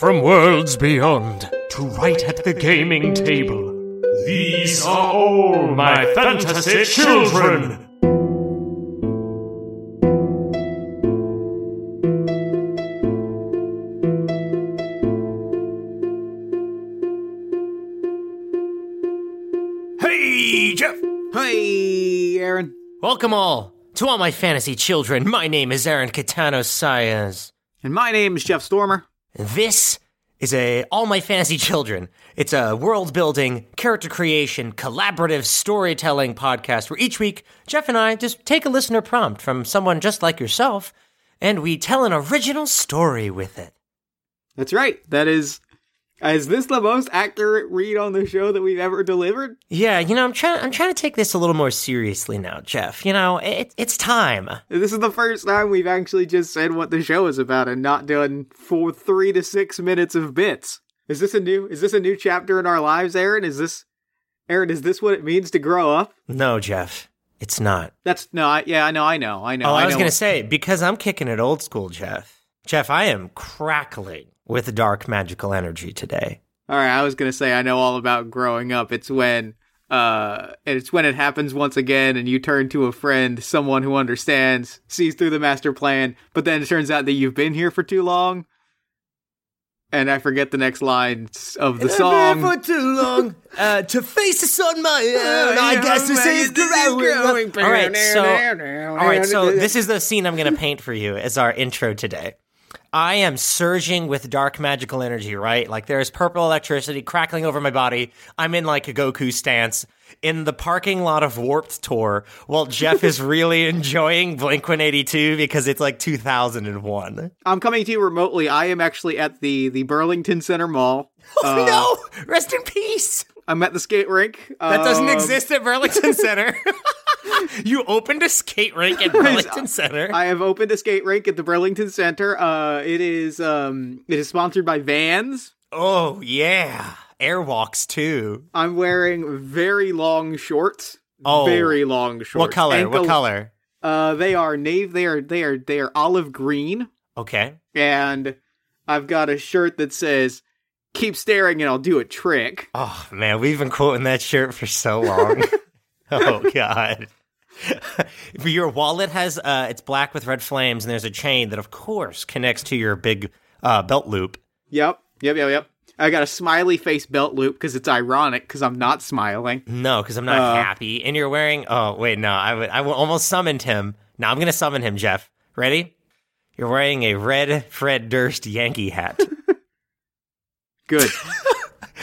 from worlds beyond to right at the gaming table. These are all my fantasy children. Hey, Jeff! Hey, Aaron. Welcome all to all my fantasy children. My name is Aaron Catano Saez. And my name is Jeff Stormer. This is a All My Fantasy Children. It's a world building, character creation, collaborative storytelling podcast where each week Jeff and I just take a listener prompt from someone just like yourself and we tell an original story with it. That's right. That is. Is this the most accurate read on the show that we've ever delivered? Yeah, you know, I'm trying I'm trying to take this a little more seriously now, Jeff. You know, it, it's time. This is the first time we've actually just said what the show is about and not done for three to six minutes of bits. Is this a new? Is this a new chapter in our lives, Aaron? Is this, Aaron? Is this what it means to grow up? No, Jeff. It's not. That's no. I, yeah, I know. I know. I know. Oh, I, I was know. to say, because I'm kicking it old school, Jeff. Jeff, I am crackling with dark magical energy today. All right, I was gonna say I know all about growing up. It's when uh it's when it happens once again and you turn to a friend, someone who understands, sees through the master plan, but then it turns out that you've been here for too long. And I forget the next lines of the song. for too long uh, to face this on my own. I guess this is growing. All right, so all right, so this is the scene I'm going to paint for you as our intro today. I am surging with dark magical energy, right? Like there's purple electricity crackling over my body. I'm in like a Goku stance in the parking lot of Warped Tour while Jeff is really enjoying Blink 182 because it's like 2001. I'm coming to you remotely. I am actually at the the Burlington Center Mall. Oh Uh, no! Rest in peace! I'm at the skate rink. That doesn't Um, exist at Burlington Center. you opened a skate rink at Burlington Center. I have opened a skate rink at the Burlington Center. Uh, it is um, it is sponsored by Vans. oh yeah, Airwalks too. I'm wearing very long shorts. Oh. very long shorts. What color? Ankle- What color? Uh, they are nave. They are they are they are olive green, Okay. and I've got a shirt that says "Keep staring, and I'll do a trick." Oh man, we've been quoting that shirt for so long. oh god. your wallet has uh it's black with red flames and there's a chain that of course connects to your big uh belt loop. Yep, yep, yep, yep. I got a smiley face belt loop because it's ironic because I'm not smiling. No, because I'm not Uh. happy. And you're wearing. Oh wait, no. I would. I almost summoned him. Now I'm gonna summon him. Jeff, ready? You're wearing a red Fred Durst Yankee hat. Good.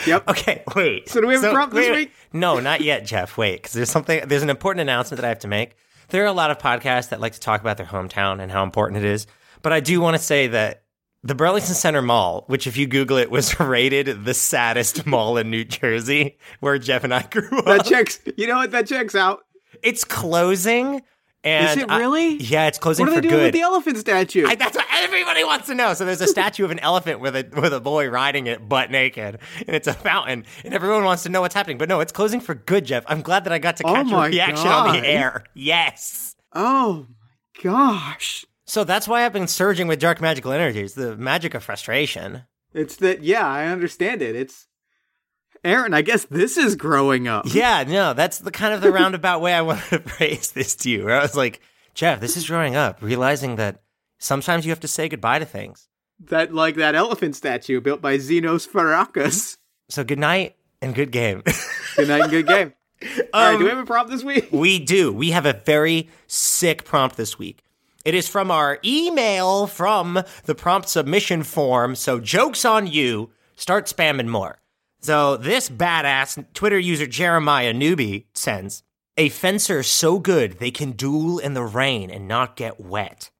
yep. Okay, wait. So do we have a prompt this wait, week? No, not yet, Jeff. Wait, because there's something. There's an important announcement that I have to make. There are a lot of podcasts that like to talk about their hometown and how important it is, but I do want to say that the Burlington Center Mall, which if you Google it, was rated the saddest mall in New Jersey, where Jeff and I grew up. That checks. You know what? That checks out. It's closing. And Is it I- really? yeah, it's closing for good. What are they doing good. with the elephant statue? I, that's what everybody wants to know. So there's a statue of an elephant with a with a boy riding it butt naked, and it's a fountain, and everyone wants to know what's happening. But no, it's closing for good, Jeff. I'm glad that I got to Oh catch your my reaction on the air. Yes. oh my gosh. So that's why I've been surging with dark magical energies, the magic of frustration. It's that. Yeah, I understand it. It's Aaron. I guess this is growing up. Yeah, no, that's the kind of the roundabout way I wanted to phrase this to you. Where I was like, Jeff, this is growing up, realizing that sometimes you have to say goodbye to things. That like that elephant statue built by Xenos Farakas. So good night and good game. Good night and good game. All right, Um, do we have a prompt this week? We do. We have a very sick prompt this week. It is from our email from the prompt submission form. So, joke's on you. Start spamming more. So, this badass Twitter user Jeremiah Newbie sends a fencer so good they can duel in the rain and not get wet.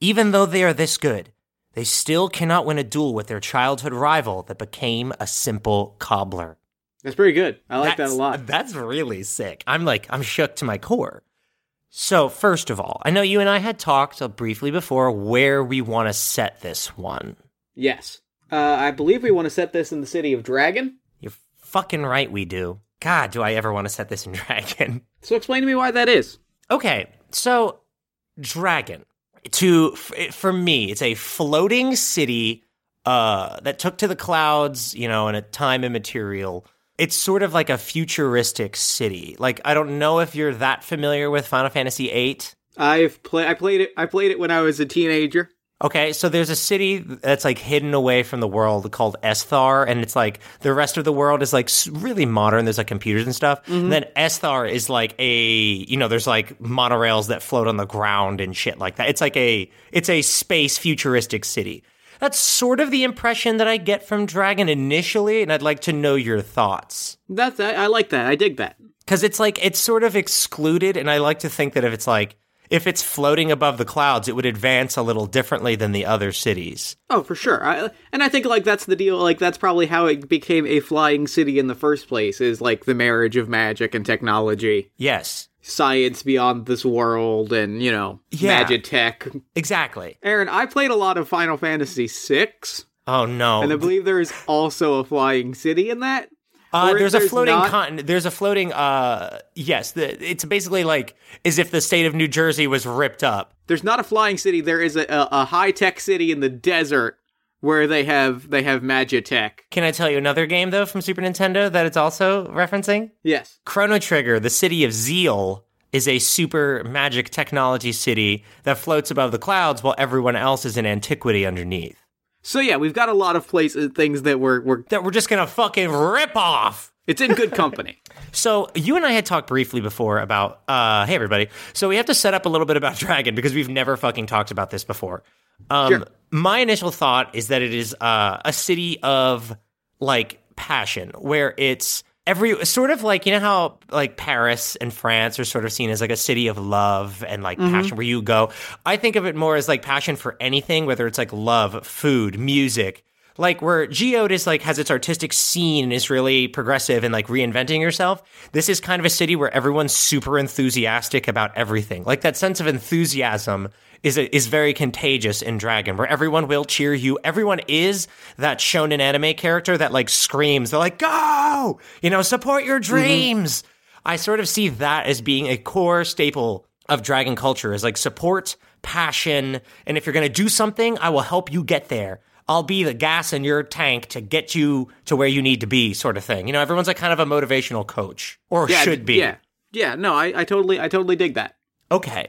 Even though they are this good, they still cannot win a duel with their childhood rival that became a simple cobbler. That's pretty good. I like that a lot. That's really sick. I'm like, I'm shook to my core. So, first of all, I know you and I had talked briefly before where we want to set this one. Yes. Uh, I believe we want to set this in the city of Dragon. You're fucking right, we do. God, do I ever want to set this in Dragon? So explain to me why that is. Okay, so Dragon. To for me, it's a floating city uh, that took to the clouds, you know, in a time immaterial. It's sort of like a futuristic city. Like I don't know if you're that familiar with Final Fantasy VIII. I've played. I played it. I played it when I was a teenager. Okay, so there's a city that's like hidden away from the world called Esthar, and it's like the rest of the world is like really modern. There's like computers and stuff. Mm-hmm. And then Esthar is like a you know there's like monorails that float on the ground and shit like that. It's like a it's a space futuristic city. That's sort of the impression that I get from Dragon initially, and I'd like to know your thoughts That's. I, I like that. I dig that. because it's like it's sort of excluded, and I like to think that if it's like if it's floating above the clouds, it would advance a little differently than the other cities. Oh, for sure. I, and I think like that's the deal. Like that's probably how it became a flying city in the first place. Is like the marriage of magic and technology, Yes, science beyond this world, and you know, Yeah. magitech. exactly. Aaron, I played a lot of Final Fantasy VI, Oh no. and I believe there is also a flying city in that. Uh, if there's a floating not- continent. There's a floating. Uh, yes, the, it's basically like as if the state of New Jersey was ripped up. There's not a flying city. There is a, a, a high tech city in the desert where they have they have magitech. Can I tell you another game though from Super Nintendo that it's also referencing? Yes. Chrono Trigger, the city of Zeal, is a super magic technology city that floats above the clouds while everyone else is in antiquity underneath. So yeah, we've got a lot of places things that we're we're That we're just gonna fucking rip off. it's in good company. So you and I had talked briefly before about uh hey everybody. So we have to set up a little bit about Dragon because we've never fucking talked about this before. Um Sure. my initial thought is that it is uh a city of like passion where it's every sort of like you know how like Paris and France are sort of seen as like a city of love and like mm-hmm. passion where you go. I think of it more as like passion for anything whether it's like love, food, music, like where Geode is like has its artistic scene and is really progressive and like reinventing herself. This is kind of a city where everyone's super enthusiastic about everything. Like that sense of enthusiasm is is very contagious in Dragon, where everyone will cheer you. Everyone is that shonen anime character that like screams. They're like, "Go! You know, support your mm-hmm. dreams." I sort of see that as being a core staple of Dragon culture is like support, passion, and if you're going to do something, I will help you get there. I'll be the gas in your tank to get you to where you need to be, sort of thing. You know, everyone's like kind of a motivational coach, or Yeah, should be. Yeah. Yeah, no, I, I totally I totally dig that. Okay.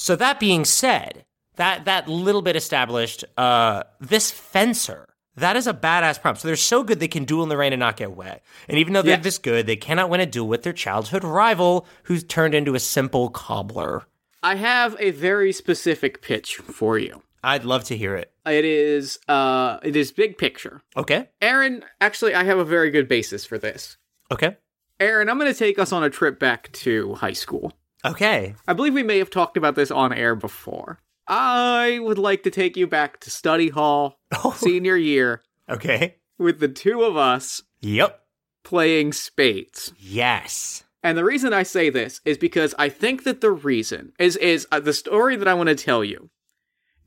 So that being said, that that little bit established, uh, this fencer, that is a badass prompt. So they're so good they can duel in the rain and not get wet. And even though they're Yeah. this good, they cannot win a duel with their childhood rival, who's turned into a simple cobbler. I have a very specific pitch for you. I'd love to hear it. It is uh it is big picture. Okay. Aaron, actually I have a very good basis for this. Okay. Aaron, I'm going to take us on a trip back to high school. Okay. I believe we may have talked about this on air before. I would like to take you back to study hall Oh. senior year Okay. with the two of us Yep. playing spades. Yes. And the reason I say this is because I think that the reason is is uh, the story that I want to tell you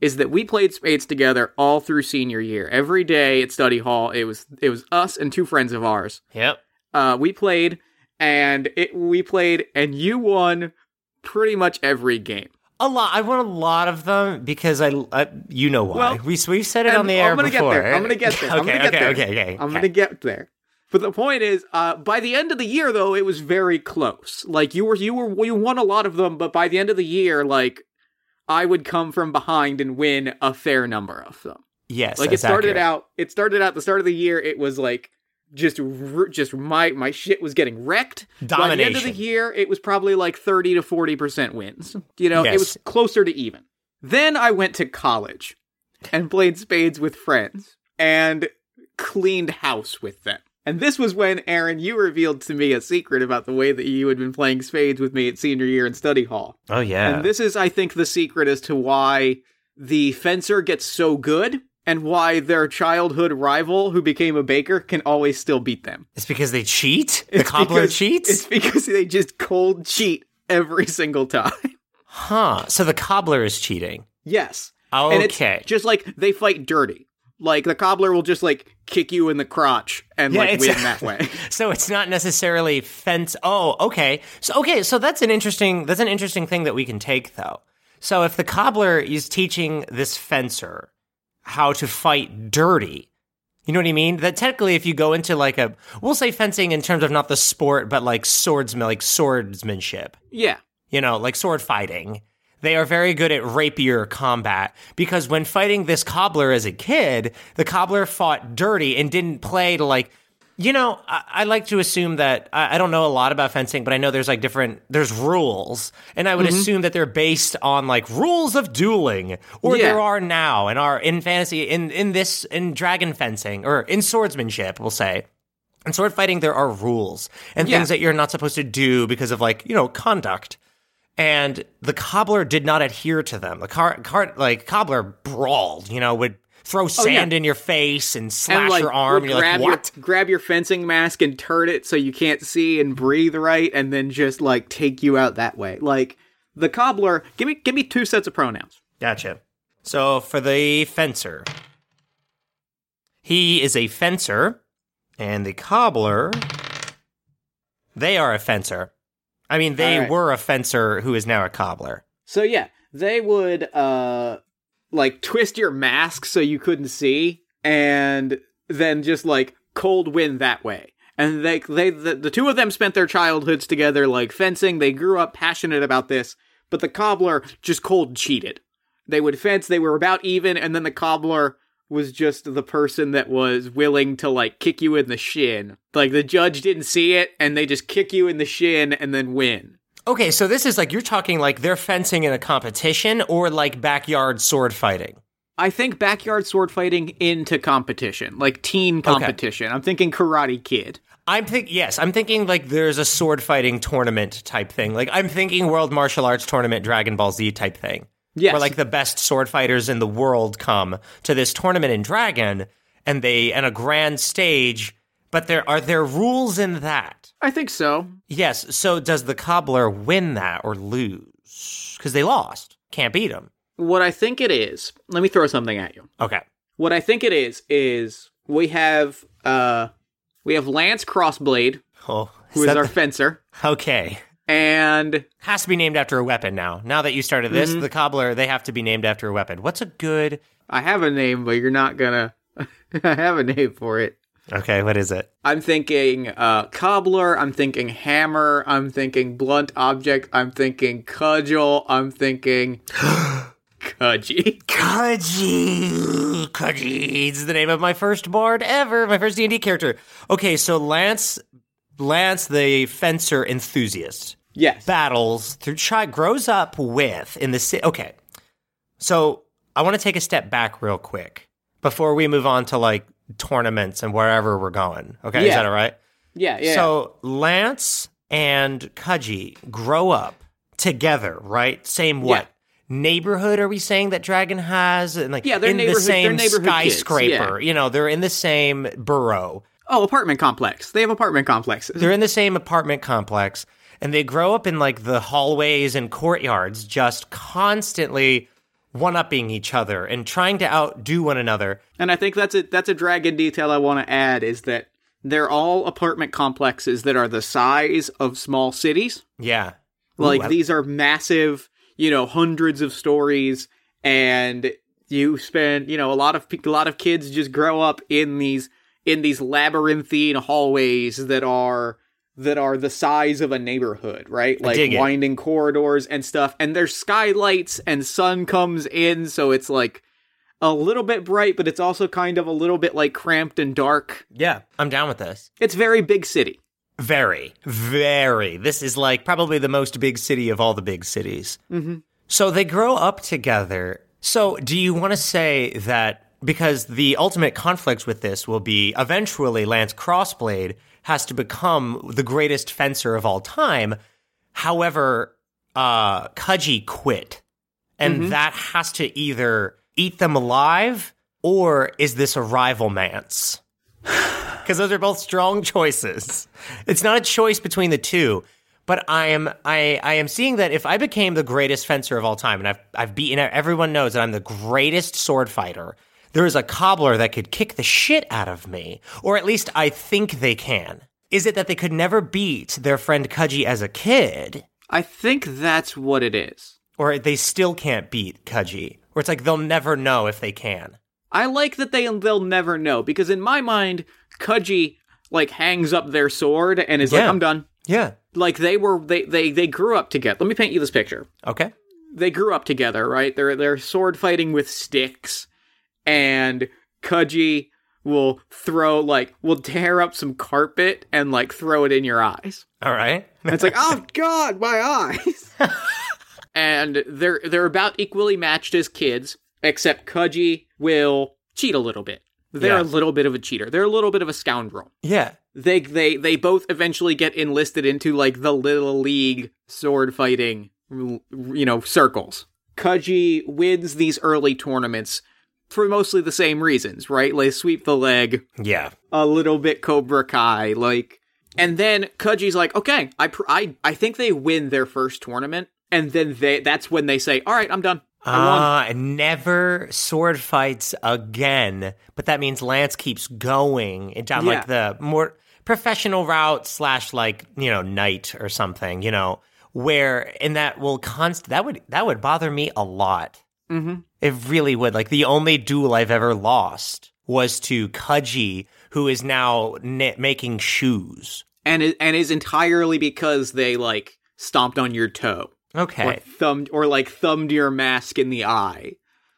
is that we played spades together all through senior year. Every day at study hall, it was it was us and two friends of ours. Yep. Uh, we played, and it we played, and you won pretty much every game. A lot. I won a lot of them because I, I you know why. Well, we we've said it on the air I'm gonna before. get there. I'm gonna get there. I'm okay, gonna get okay, there. okay, okay, I'm gonna get there. But the point is, uh, by the end of the year, though, it was very close. Like you were, you were, you won a lot of them, but by the end of the year, like I would come from behind and win a fair number of them. Yes, Like it started accurate. out, it started out the start of the year. It was like just, just my my shit was getting wrecked. By the end of the year, it was probably like thirty to forty percent wins. You know, it was closer to even. Then I went to college and played spades with friends and cleaned house with them. And this was when, Aaron, you revealed to me a secret about the way that you had been playing spades with me at senior year in study hall. Oh yeah. And this is, I think, the secret as to why the fencer gets so good and why their childhood rival, who became a baker, can always still beat them. it's because they cheat. The cobbler because- cheats. It's because they just cold cheat every single time. Huh. So the cobbler is cheating. yes. It's Okay. just like they fight dirty. Like the cobbler will just like kick you in the crotch and Yeah, like win that way. So it's not necessarily fence. Oh, okay. So okay, so that's an interesting that's an interesting thing that we can take though. So if the cobbler is teaching this fencer how to fight dirty. You know what I mean? That technically, if you go into like a, we'll say fencing in terms of not the sport, but like swordsman, like swordsmanship, Yeah. you know, like sword fighting. They are very good at rapier combat because when fighting this cobbler as a kid, the cobbler fought dirty and didn't play to like, you know, I, I like to assume that I, I don't know a lot about fencing, but I know there's like different, there's rules. And I would mm-hmm. assume that they're based on like rules of dueling or Yeah. there are now and are in fantasy, in, in this, in dragon fencing or in swordsmanship, we'll say. In sword fighting, there are rules and Yeah. things that you're not supposed to do because of like, you know, conduct. And the cobbler did not adhere to them. The car, car like cobbler brawled, you know, would throw sand in your face and slash and like your arm. And you're grab like, what? your grab your fencing mask and turn it so you can't see and breathe right, and then just like take you out that way. Like the cobbler, give me give me two sets of pronouns. Gotcha. So for the fencer, he is a fencer, and the cobbler, they are a fencer. I mean, they right. were a fencer who is now a cobbler. So yeah, they would uh like twist your mask so you couldn't see, and then just like cold wind that way. And they they the, the two of them spent their childhoods together like fencing. They grew up passionate about this, but the cobbler just cold cheated. They would fence, they were about even, and then the cobbler was just the person that was willing to like kick you in the shin. Like the judge didn't see it and they just kick you in the shin and then win. Okay, so this is like you're talking like they're fencing in a competition or like backyard sword fighting. I think backyard sword fighting into competition, like teen competition. I'm thinking Karate Kid. I'm think yes, I'm thinking like there's a sword fighting tournament type thing. Like I'm thinking World Martial Arts Tournament Dragon Ball Z type thing. Yes. Where like the best sword fighters in the world come to this tournament in Dragon and they and a grand stage, but there are there rules in that. I think so. Yes, so does the cobbler win that or lose? Cuz they lost. Can't beat him. What I think it is, let me throw something at you. Okay. What I think it is is we have uh we have Lance Crossblade, Oh, who is our fencer, Okay. and Has to be named after a weapon now. Now that you started this, Mm-hmm. the cobbler, they have to be named after a weapon. What's a good I have a name, but you're not gonna I have a name for it. Okay, what is it? I'm thinking uh, cobbler. I'm thinking hammer. I'm thinking blunt object. I'm thinking cudgel. I'm thinking cudgy. Kaji. Kaji. It's the name of my first bard ever, my first D&D character. Okay, so Lance Lance the fencer enthusiast Yes. battles through child grows up with in the city. Okay. So, I want to take a step back real quick before we move on to like tournaments and wherever we're going. Okay, is that all right? yeah. Yeah. So Lance and Kaji grow up together, right? Same what? Neighborhood are we saying that Dragon has? And like Yeah, they're in the they're same skyscraper. You know, they're in the same borough. oh, apartment complex. They have apartment complexes. They're in the same apartment complex and they grow up in like the hallways and courtyards just constantly one upping each other and trying to outdo one another. And I think that's a that's a dragon detail I want to add is that they're all apartment complexes that are the size of small cities. Yeah. Like I- these are massive, you know, hundreds of stories, and you spend, you know, a lot of a lot of kids just grow up in these in these labyrinthine hallways that are that are the size of a neighborhood, right? Like winding corridors and stuff. And there's skylights and sun comes in, so it's like a little bit bright, but it's also kind of a little bit like cramped and dark. Yeah, I'm down with this. It's very big city. Very, very. This is like probably the most big city of all the big cities. Mm-hmm. So they grow up together. So do you want to say that because the ultimate conflict with this will be eventually Lance Crossblade has to become the greatest fencer of all time. However, uh, Kaji quit. And that has to either eat them alive or is this a rival mance? because those are both strong choices. It's not a choice between the two. But I am I, I am seeing that if I became the greatest fencer of all time, and I've I've beaten everyone knows that I'm the greatest sword fighter, there is a cobbler that could kick the shit out of me, or at least I think they can. Is it that they could never beat their friend Kaji as a kid, I think that's what it is. or they still can't beat Kaji, or it's like they'll never know if they can? I like that they they'll never know because in my mind, Kudji like hangs up their sword and is like, "I'm done." Yeah. Like they were they they they grew up together. Let me paint you this picture. Okay. They grew up together, right? They're they're sword fighting with sticks, and Kudji will throw like will tear up some carpet and like throw it in your eyes. All right. And it's like, oh god, my eyes. and they're they're about equally matched as kids, except Kudji will cheat a little bit. They're Yeah. a little bit of a cheater. They're a little bit of a scoundrel. yeah. They they they both eventually get enlisted into like the little league sword fighting, you know, circles. Kudji wins these early tournaments for mostly the same reasons, right? Like sweep the leg, Yeah. a little bit Cobra Kai, like, and then Kudji's like, okay, I pr- I I think they win their first tournament, and then they that's when they say, all right, I'm done. Ah, and never sword fights again. But that means Lance keeps going down like the more professional route slash like you know knight or something. You know where and that will const that would that would bother me a lot. Mm-hmm. It really would. Like the only duel I've ever lost was to Kudji, who is now knit, making shoes. And it, and is entirely because they like stomped on your toe. okay, or thumbed or like thumbed your mask in the eye.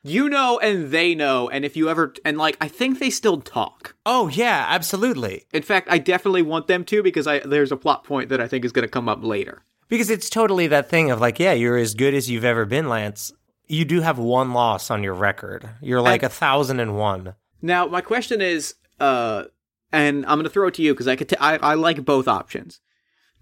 You know, and they know, and if you ever and like, I think they still talk. Oh yeah, absolutely. In fact, I definitely want them to because I there's a plot point that I think is going to come up later. Because it's totally that thing of like, yeah, you're as good as you've ever been, Lance. You do have one loss on your record. You're like a thousand and one. Now, my question is, uh, and I'm going to throw it to you because I could t- I, I like both options.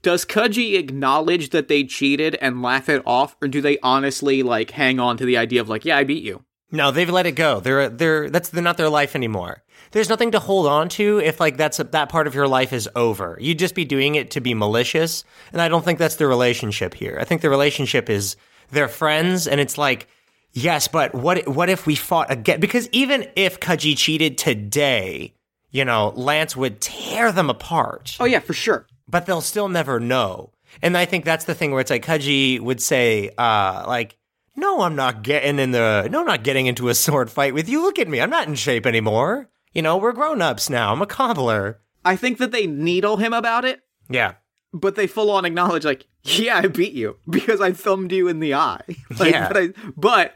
Does Kudji acknowledge that they cheated and laugh it off, or do they honestly like hang on to the idea of like, yeah, I beat you? No, they've let it go. They're they're that's they're not their life anymore. There's nothing to hold on to if like that's a, that part of your life is over. You'd just be doing it to be malicious, and I don't think that's the relationship here. I think the relationship is they're friends, and it's like yes, but what what if we fought again? Because even if Kudji cheated today, you know, Lance would tear them apart. Oh yeah, for sure. but they'll still never know. And I think that's the thing where it's like Kudji would say, uh, like, no, I'm not getting in the, no, I'm not getting into a sword fight with you. Look at me. I'm not in shape anymore. You know, we're grown ups now. I'm a cobbler. I think that they needle him about it, Yeah. But they full on acknowledge like, yeah, I beat you because I thumbed you in the eye. Like, Yeah. but I, but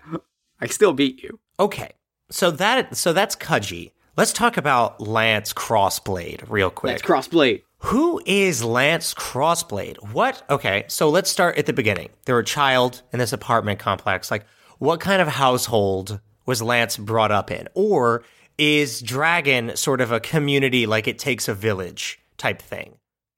I still beat you. Okay. So that, so that's Kudji. Let's talk about Lance Crossblade real quick. Lance crossblade. Who is Lance Crossblade? What? Okay, so let's start at the beginning. They're a child in this apartment complex. Like, what kind of household was Lance brought up in? Or is Dragon sort of a community, like it takes a village type thing?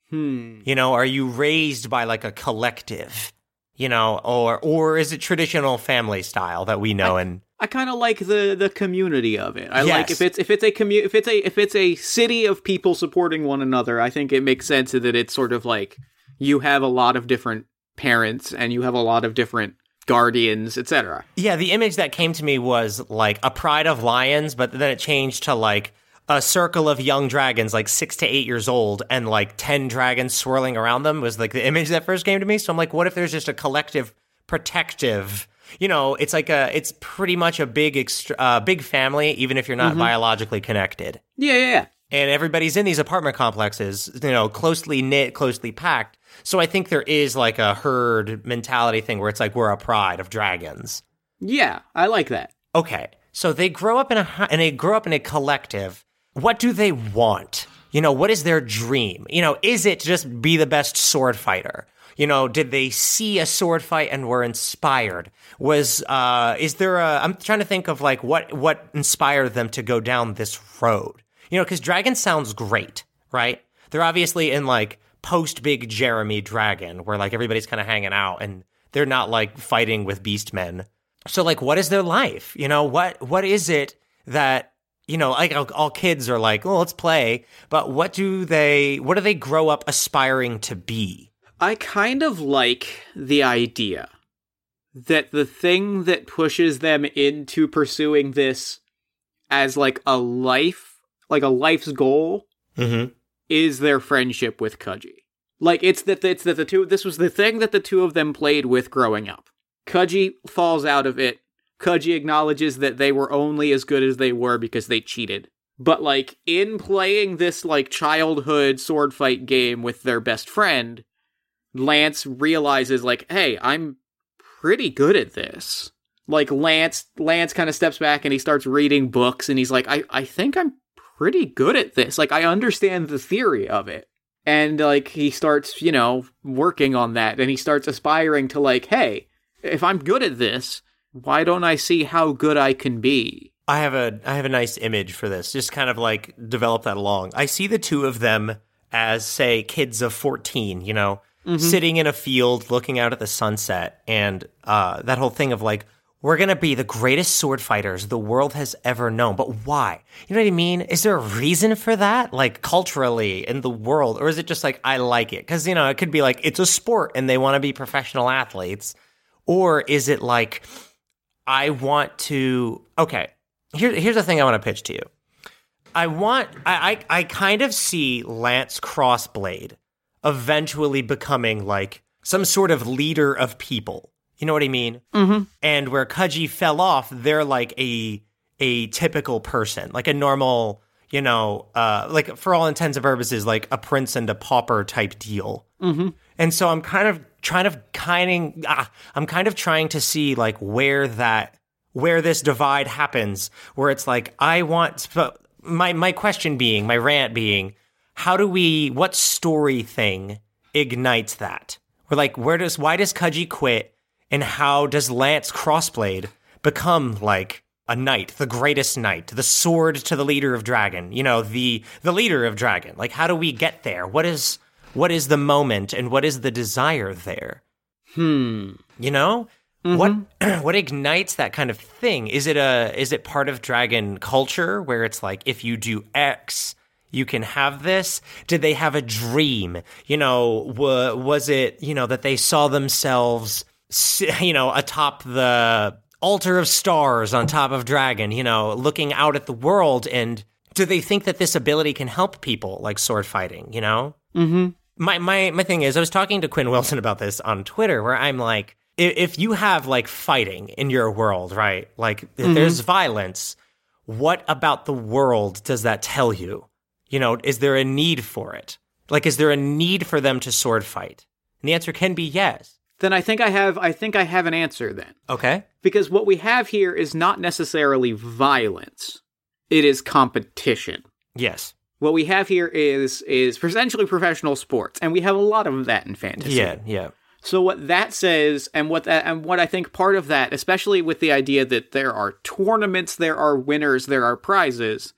Hmm. You know, are you raised by like a collective? You know, or or is it traditional family style that we know and I kind of like the the community of it. I like if it's if it's a commu- if it's a if it's a city of people supporting one another. I think it makes sense that it's sort of like you have a lot of different parents and you have a lot of different guardians, etc. Yeah, the image that came to me was like a pride of lions, but then it changed to like a circle of young dragons, like six to eight years old, and like 10 dragons swirling around them was like the image that first came to me. So I'm like, what if there's just a collective protective? You know, it's like a, it's pretty much a big, extra, uh, big family, even if you're not biologically connected. Yeah, yeah, yeah. And everybody's in these apartment complexes, you know, closely knit, closely packed. So I think there is like a herd mentality thing where it's like we're a pride of dragons. Yeah, I like that. Okay, so they grow up in a and they grow up in a collective. What do they want? You know, what is their dream? You know, is it just be the best sword fighter? You know, did they see a sword fight and were inspired? Was uh is there a I'm trying to think of like what what inspired them to go down this road? You know, cuz Dragon sounds great, right? They're obviously in like post big Jeremy Dragon where like everybody's kind of hanging out and they're not like fighting with beastmen. So like what is their life? You know, what what is it that you know, like all, kids are like, "Oh, let's play." But what do they what do they grow up aspiring to be? I kind of like the idea that the thing that pushes them into pursuing this as like a life, like a life's goal, Mhm. is their friendship with Kudji. Like it's that it's that the two this was the thing that the two of them played with growing up. Kudji falls out of it Kaji acknowledges that they were only as good as they were because they cheated. But like in playing this like childhood sword fight game with their best friend, Lance realizes like, "Hey, I'm pretty good at this." Like Lance Lance kind of steps back and he starts reading books and he's like, "I I think I'm pretty good at this. Like I understand the theory of it." And like he starts, you know, working on that and he starts aspiring to like, "Hey, if I'm good at this, why don't I see how good I can be?" I have a I have a nice image for this. Just kind of like develop that along. I see the two of them as say kids of 14, you know, sitting in a field looking out at the sunset and uh that whole thing of like we're going to be the greatest sword fighters the world has ever known. But why? You know what I mean? Is there a reason for that? Like culturally in the world or is it just like I like it? Cuz you know, it could be like it's a sport and they want to be professional athletes. Or is it like I want to okay, here, here's the thing I want to pitch to you. I want I, I I kind of see Lance Crossblade eventually becoming like some sort of leader of people. You know what I mean? Mm-hmm. And where Kaji fell off, they're like a a typical person, like a normal, you know, uh, like for all intents and purposes, like a prince and a pauper type deal. Mm-hmm. And so I'm kind of trying to kind ah, I'm kind of trying to see like where that where this divide happens, where it's like I want my my question being, my rant being, how do we what story thing ignites that? We're like, where does why does Kaji quit, and how does Lance Crossblade become like a knight, the greatest knight, the sword to the leader of dragon, you know, the the leader of dragon. Like, how do we get there? What is what is the moment, and what is the desire there? Hmm. You know, what what ignites that kind of thing? Is it a is it part of dragon culture where it's like if you do X, you can have this? Did they have a dream? You know, wa was it you know that they saw themselves, you know, atop the altar of stars on top of dragon? You know, looking out at the world, and do they think that this ability can help people like sword fighting? You know, Mm-hmm. My my my thing is I was talking to Quinn Wilson about this on Twitter where I'm like if you have like fighting in your world, right? Like if mm-hmm. there's violence, what about the world does that tell you? You know, is there a need for it? Like is there a need for them to sword fight? And the answer can be yes. Then I think I have I think I have an answer then. Okay. Because what we have here is not necessarily violence. It is competition. Yes. What we have here is is essentially professional sports, and we have a lot of that in fantasy. Yeah, yeah. So what that says, and what that, and what I think part of that, especially with the idea that there are tournaments, there are winners, there are prizes,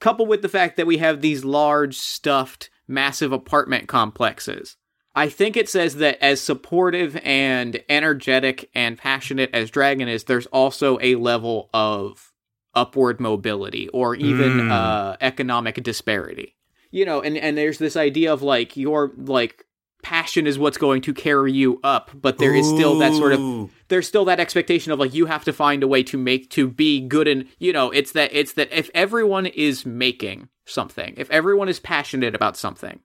coupled with the fact that we have these large, stuffed, massive apartment complexes. I think it says that as supportive and energetic and passionate as Dragon is, there's also a level of upward mobility or even uh, economic disparity. You know, and and there's this idea of like your like passion is what's going to carry you up, but there is still that sort of there's still that expectation of like you have to find a way to make to be good and you know it's that it's that if everyone is making something if everyone is passionate about something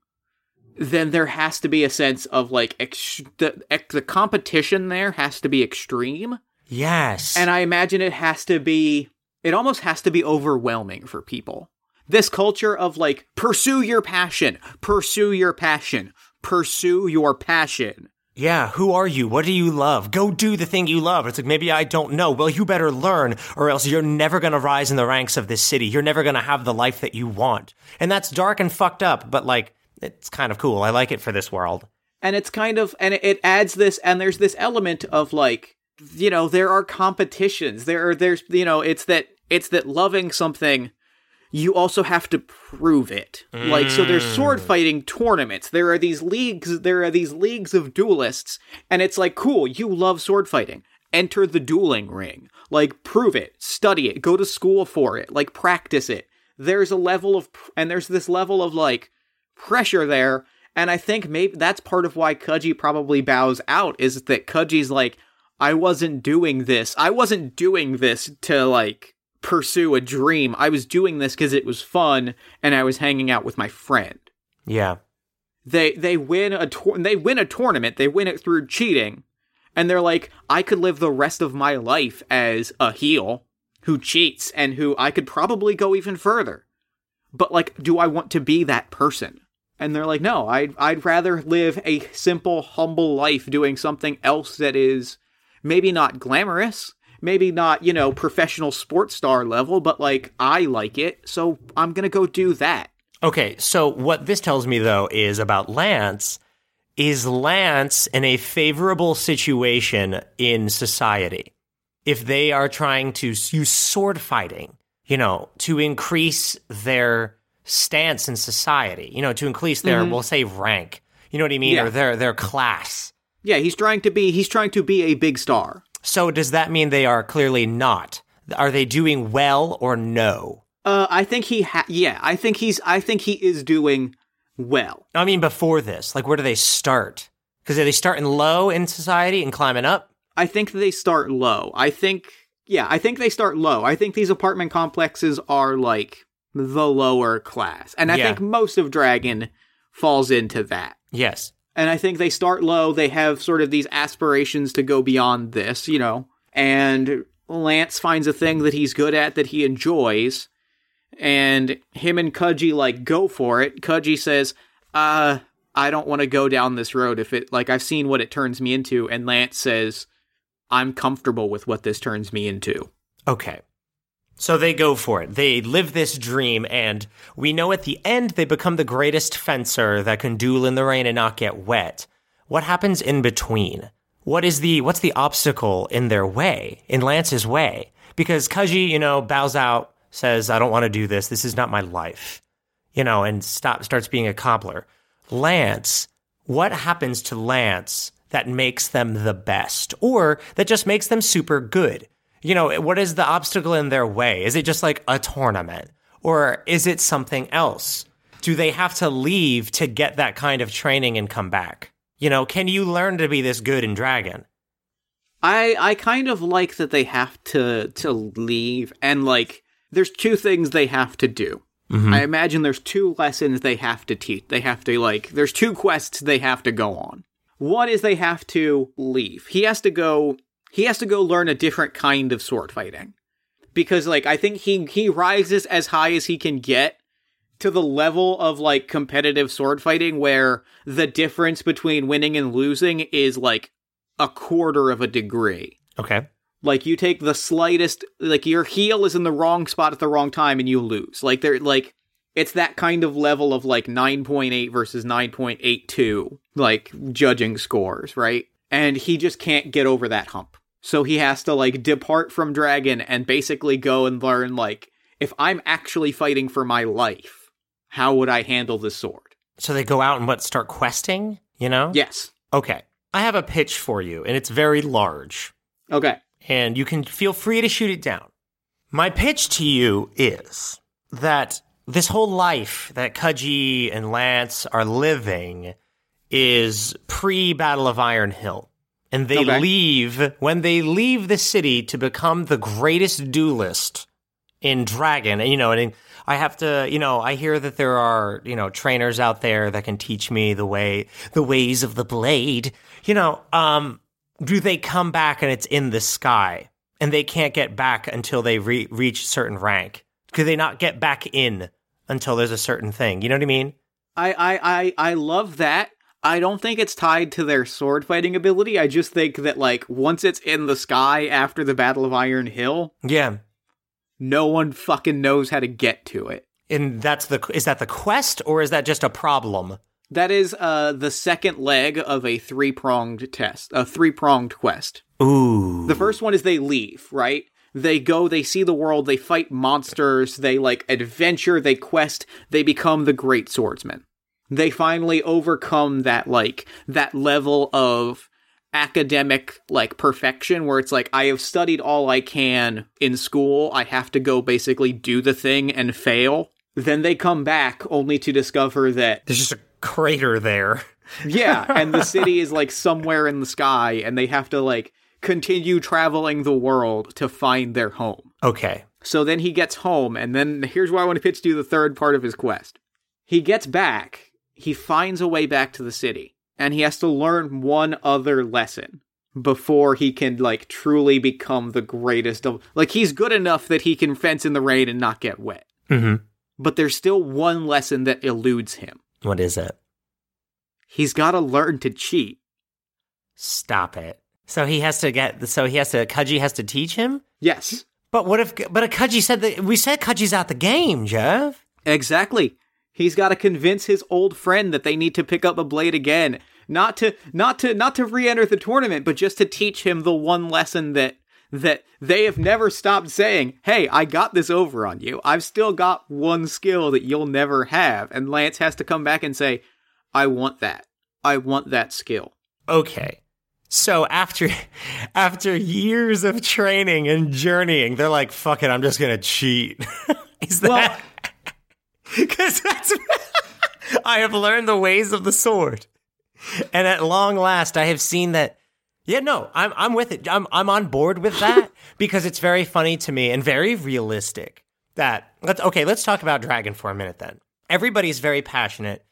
then there has to be a sense of like ex- the, ex- the competition there has to be extreme Yes. and i imagine it has to be it almost has to be overwhelming for people this culture of like pursue your passion pursue your passion pursue your passion Yeah, who are you? What do you love? Go do the thing you love. It's like, maybe I don't know. Well, you better learn, or else you're never gonna rise in the ranks of this city. You're never gonna have the life that you want. And that's dark and fucked up, but like, it's kind of cool. I like it for this world. and it's kind of and it- it adds this and there's this element of like you know there are competitions. There are there's you know it's that it's that loving something you also have to prove it. Like so there's sword mm. fighting tournaments. There are these leagues there are these leagues of duelists and it's like cool you love sword fighting. Enter the dueling ring. Like prove it. Study it. Go to school for it. Like practice it. There's a level of and there's this level of like pressure there. And I think maybe that's part of why Kaji probably bows out is that Kaji's like, I wasn't doing this. I wasn't doing this to like pursue a dream. I was doing this because it was fun and I was hanging out with my friend. Yeah. They they win a tour- they win a tournament. They win it through cheating. And they're like, I could live the rest of my life as a heel who cheats and who I could probably go even further. But like, do I want to be that person? And they're like, no, I'd, I'd rather live a simple, humble life doing something else that is maybe not glamorous, maybe not, you know, professional sports star level, but like, I like it, so I'm gonna go do that. Okay, so what this tells me though is about Lance is Lance in a favorable situation in society? If they are trying to use sword fighting, you know, to increase their stance in society, you know, to increase their, mm-hmm. we'll say, rank, you know what I mean, Yeah. or their their class. Yeah, he's trying to be, he's trying to be a big star. So does that mean they are clearly not? Are they doing well or no? Uh, I think he ha- yeah, I think he's, I think he is doing well. I mean, before this, like, where do they start? Because are they starting low in society and climbing up? I think they start low. I think, yeah, I think they start low. I think these apartment complexes are like the lower class. And I Yeah. think most of Dragon falls into that. Yes. And I think they start low. They have sort of these aspirations to go beyond this, you know. And Lance finds a thing that he's good at that he enjoys. And him and Kudji like go for it. Kudji says, uh, I don't want to go down this road if it like I've seen what it turns me into. And Lance says, I'm comfortable with what this turns me into. Okay. So they go for it. They live this dream, and we know at the end they become the greatest fencer that can duel in the rain and not get wet. What happens in between? What is the what's the obstacle in their way, in Lance's way? Because Kaji, you know, bows out, says, "I don't want to do this. This is not my life," you know, and stop starts being a cobbler. Lance, what happens to Lance that makes them the best, or that just makes them super good? You know, what is the obstacle in their way? Is it just like a tournament? Or is it something else? Do they have to leave to get that kind of training and come back? You know, can you learn to be this good in Dragon? I I kind of like that they have to to leave and like there's two things they have to do. Mm-hmm. I imagine there's two lessons they have to teach. They have to like there's two quests they have to go on. One is they have to leave. He has to go he has to go learn a different kind of sword fighting. Because like I think he he rises as high as he can get to the level of like competitive sword fighting where the difference between winning and losing is like a quarter of a degree. Okay. Like you take the slightest like your heel is in the wrong spot at the wrong time and you lose. Like they're like it's that kind of level of like 9.8 versus 9.82 like judging scores, right? And he just can't get over that hump. So he has to like depart from Dragon and basically go and learn like if I'm actually fighting for my life, how would I handle this sword? So they go out and what, start questing? You know? Yes. Okay. I have a pitch for you, and it's very large. Okay. and you can feel free to shoot it down. My pitch to you is that this whole life that Kudji and Lance are living is pre Battle of Iron Hill. And they Okay. leave, when they leave the city to become the greatest duelist in Dragon, and you know, and I have to, you know, I hear that there are, you know, trainers out there that can teach me the way, the ways of the blade. You know, um, do they come back and it's in the sky and they can't get back until they re- reach certain rank? Could they not get back in until there's a certain thing? You know what I mean? I, I, I, I love that. I don't think it's tied to their sword fighting ability. I just think that like once it's in the sky after the Battle of Iron Hill, Yeah. no one fucking knows how to get to it. And that's the is that the quest or is that just a problem? That is uh the second leg of a three-pronged test, a three-pronged quest. Ooh. The first one is they leave, right? They go, they see the world, they fight monsters, they like adventure, they quest, they become the great swordsman. They finally overcome that like that level of academic like perfection where it's like I have studied all I can in school, I have to go basically do the thing and fail. Then they come back only to discover that There's just a crater there. yeah, and the city is like somewhere in the sky, and they have to like continue traveling the world to find their home. Okay. So then he gets home, and then here's why I want to pitch to you the third part of his quest. He gets back, he finds a way back to the city, and he has to learn one other lesson. before he can like truly become the greatest of like he's good enough that he can fence in the rain and not get wet. Mm-hmm. But there's still one lesson that eludes him. What is it? He's got to learn to cheat. Stop it. So he has to get. So he has to. Kaji has to teach him. Yes. But what if? But a Kaji said that we said Kaji's out the game, Jeff. Exactly. He's got to convince his old friend that they need to pick up a blade again. Not to not to not to re-enter the tournament, but just to teach him the one lesson that that they have never stopped saying, "Hey, I got this over on you. I've still got one skill that you'll never have." And Lance has to come back and say, "I want that. I want that skill." Okay. So after after years of training and journeying, they're like, "Fuck it, I'm just gonna cheat." Is that? Because that's I have learned the ways of the sword, and at long last, I have seen that. Yeah, no, I'm I'm with it. I'm I'm on board with that because it's very funny to me and very realistic. That let's okay, let's talk about Dragon for a minute then. Everybody's very passionate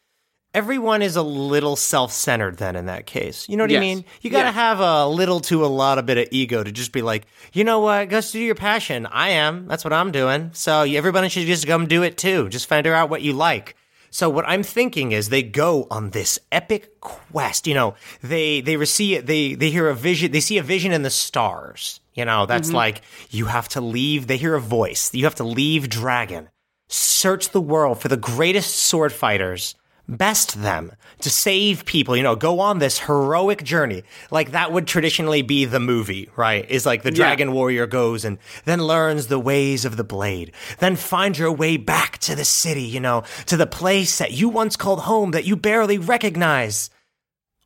everyone is a little self-centered then in that case. You know what Yes. I mean? You got to Yeah. have a little to a lot of bit of ego to just be like, you know what, go do your passion. I am. That's what I'm doing. So everybody should just come do it too. Just figure out what you like. So what I'm thinking is they go on this epic quest. You know, they they receive they they hear a vision. They see a vision in the stars. You know, that's mm-hmm. like you have to leave. They hear a voice. You have to leave Dragon search the world for the greatest sword fighters, best them to save people, you know, go on this heroic journey. Like that would traditionally be the movie, right? Is like the dragon warrior goes and then learns the ways of the blade, then find your way back to the city, you know, to the place that you once called home that you barely recognize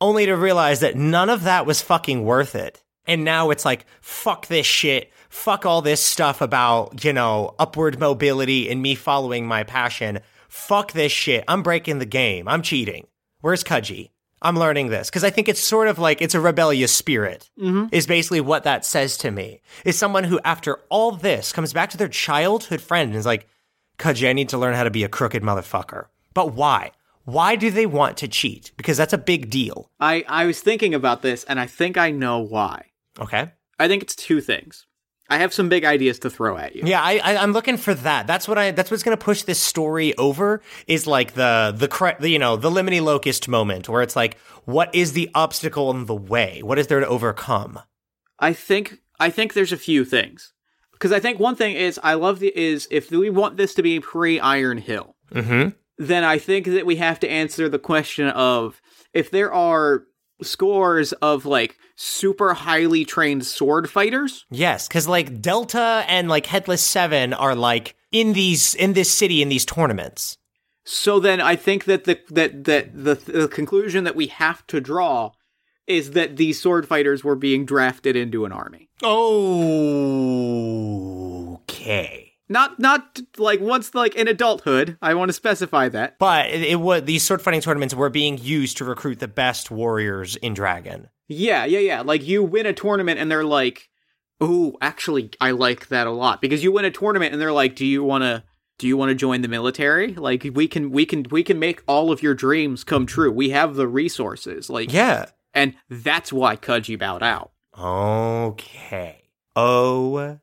only to realize that none of that was fucking worth it. And now it's like, fuck this shit. Fuck all this stuff about, you know, upward mobility and me following my passion. Fuck this shit. I'm breaking the game. I'm cheating. Where's Kaji? I'm learning this because I think it's sort of like it's a rebellious spirit, mm-hmm. is basically what that says to me. Is someone who, after all this, comes back to their childhood friend and is like, Kaji, I need to learn how to be a crooked motherfucker. But why? Why do they want to cheat? Because that's a big deal. I I was thinking about this and I think I know why. Okay. I think it's two things. I have some big ideas to throw at you. Yeah, I, I I'm looking for that. That's what I. That's what's going to push this story over. Is like the the the you know the liminy locust moment where it's like, what is the obstacle in the way? What is there to overcome? I think I think there's a few things. Because I think one thing is I love the is if we want this to be pre Iron Hill, Mm-hmm. then I think that we have to answer the question of if there are scores of like super highly trained sword fighters. Yes, because like Delta and like Headless Seven are like in these in this city in these tournaments. So then I think that the that that the, the conclusion that we have to draw is that these sword fighters were being drafted into an army. Okay. Not not like once like in adulthood. I want to specify that. But it, it was these sword fighting tournaments were being used to recruit the best warriors in Dragon. Yeah, yeah, yeah. Like you win a tournament and they're like, "Oh, actually I like that a lot." Because you win a tournament and they're like, "Do you want to do you want to join the military? Like we can we can we can make all of your dreams come true. We have the resources." Like Yeah. and that's why Kaji bowed out. Okay. Okay.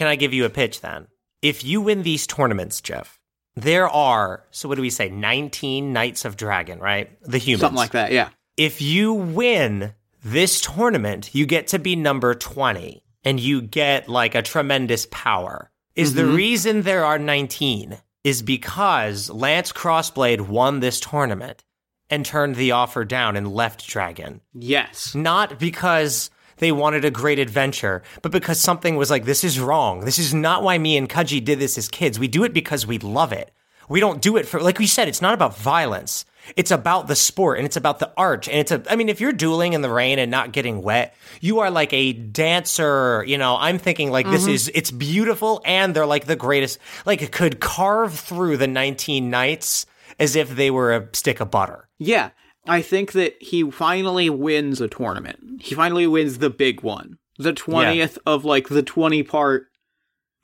Can I give you a pitch then? If you win these tournaments, Jeff, there are, so what do we say, 19 Knights of Dragon, right? The humans. Something like that. Yeah. If you win this tournament, you get to be number 20 and you get like a tremendous power. Is the mm-hmm. reason there are 19 is because Lance Crossblade won this tournament and turned the offer down and left Dragon Yes. not because they wanted a great adventure, but because something was like, this is wrong. This is not why me and Kaji did this as kids. We do it because we love it. We don't do it for, like we said, it's not about violence. It's about the sport and it's about the art. And it's a, I mean, if you're dueling in the rain and not getting wet, you are like a dancer. You know, I'm thinking like this mm-hmm. is, it's beautiful and they're like the greatest, like it could carve through the 19 knights as if they were a stick of butter. Yeah. I think that he finally wins a tournament. He finally wins the big one. The 20th of like the 20 part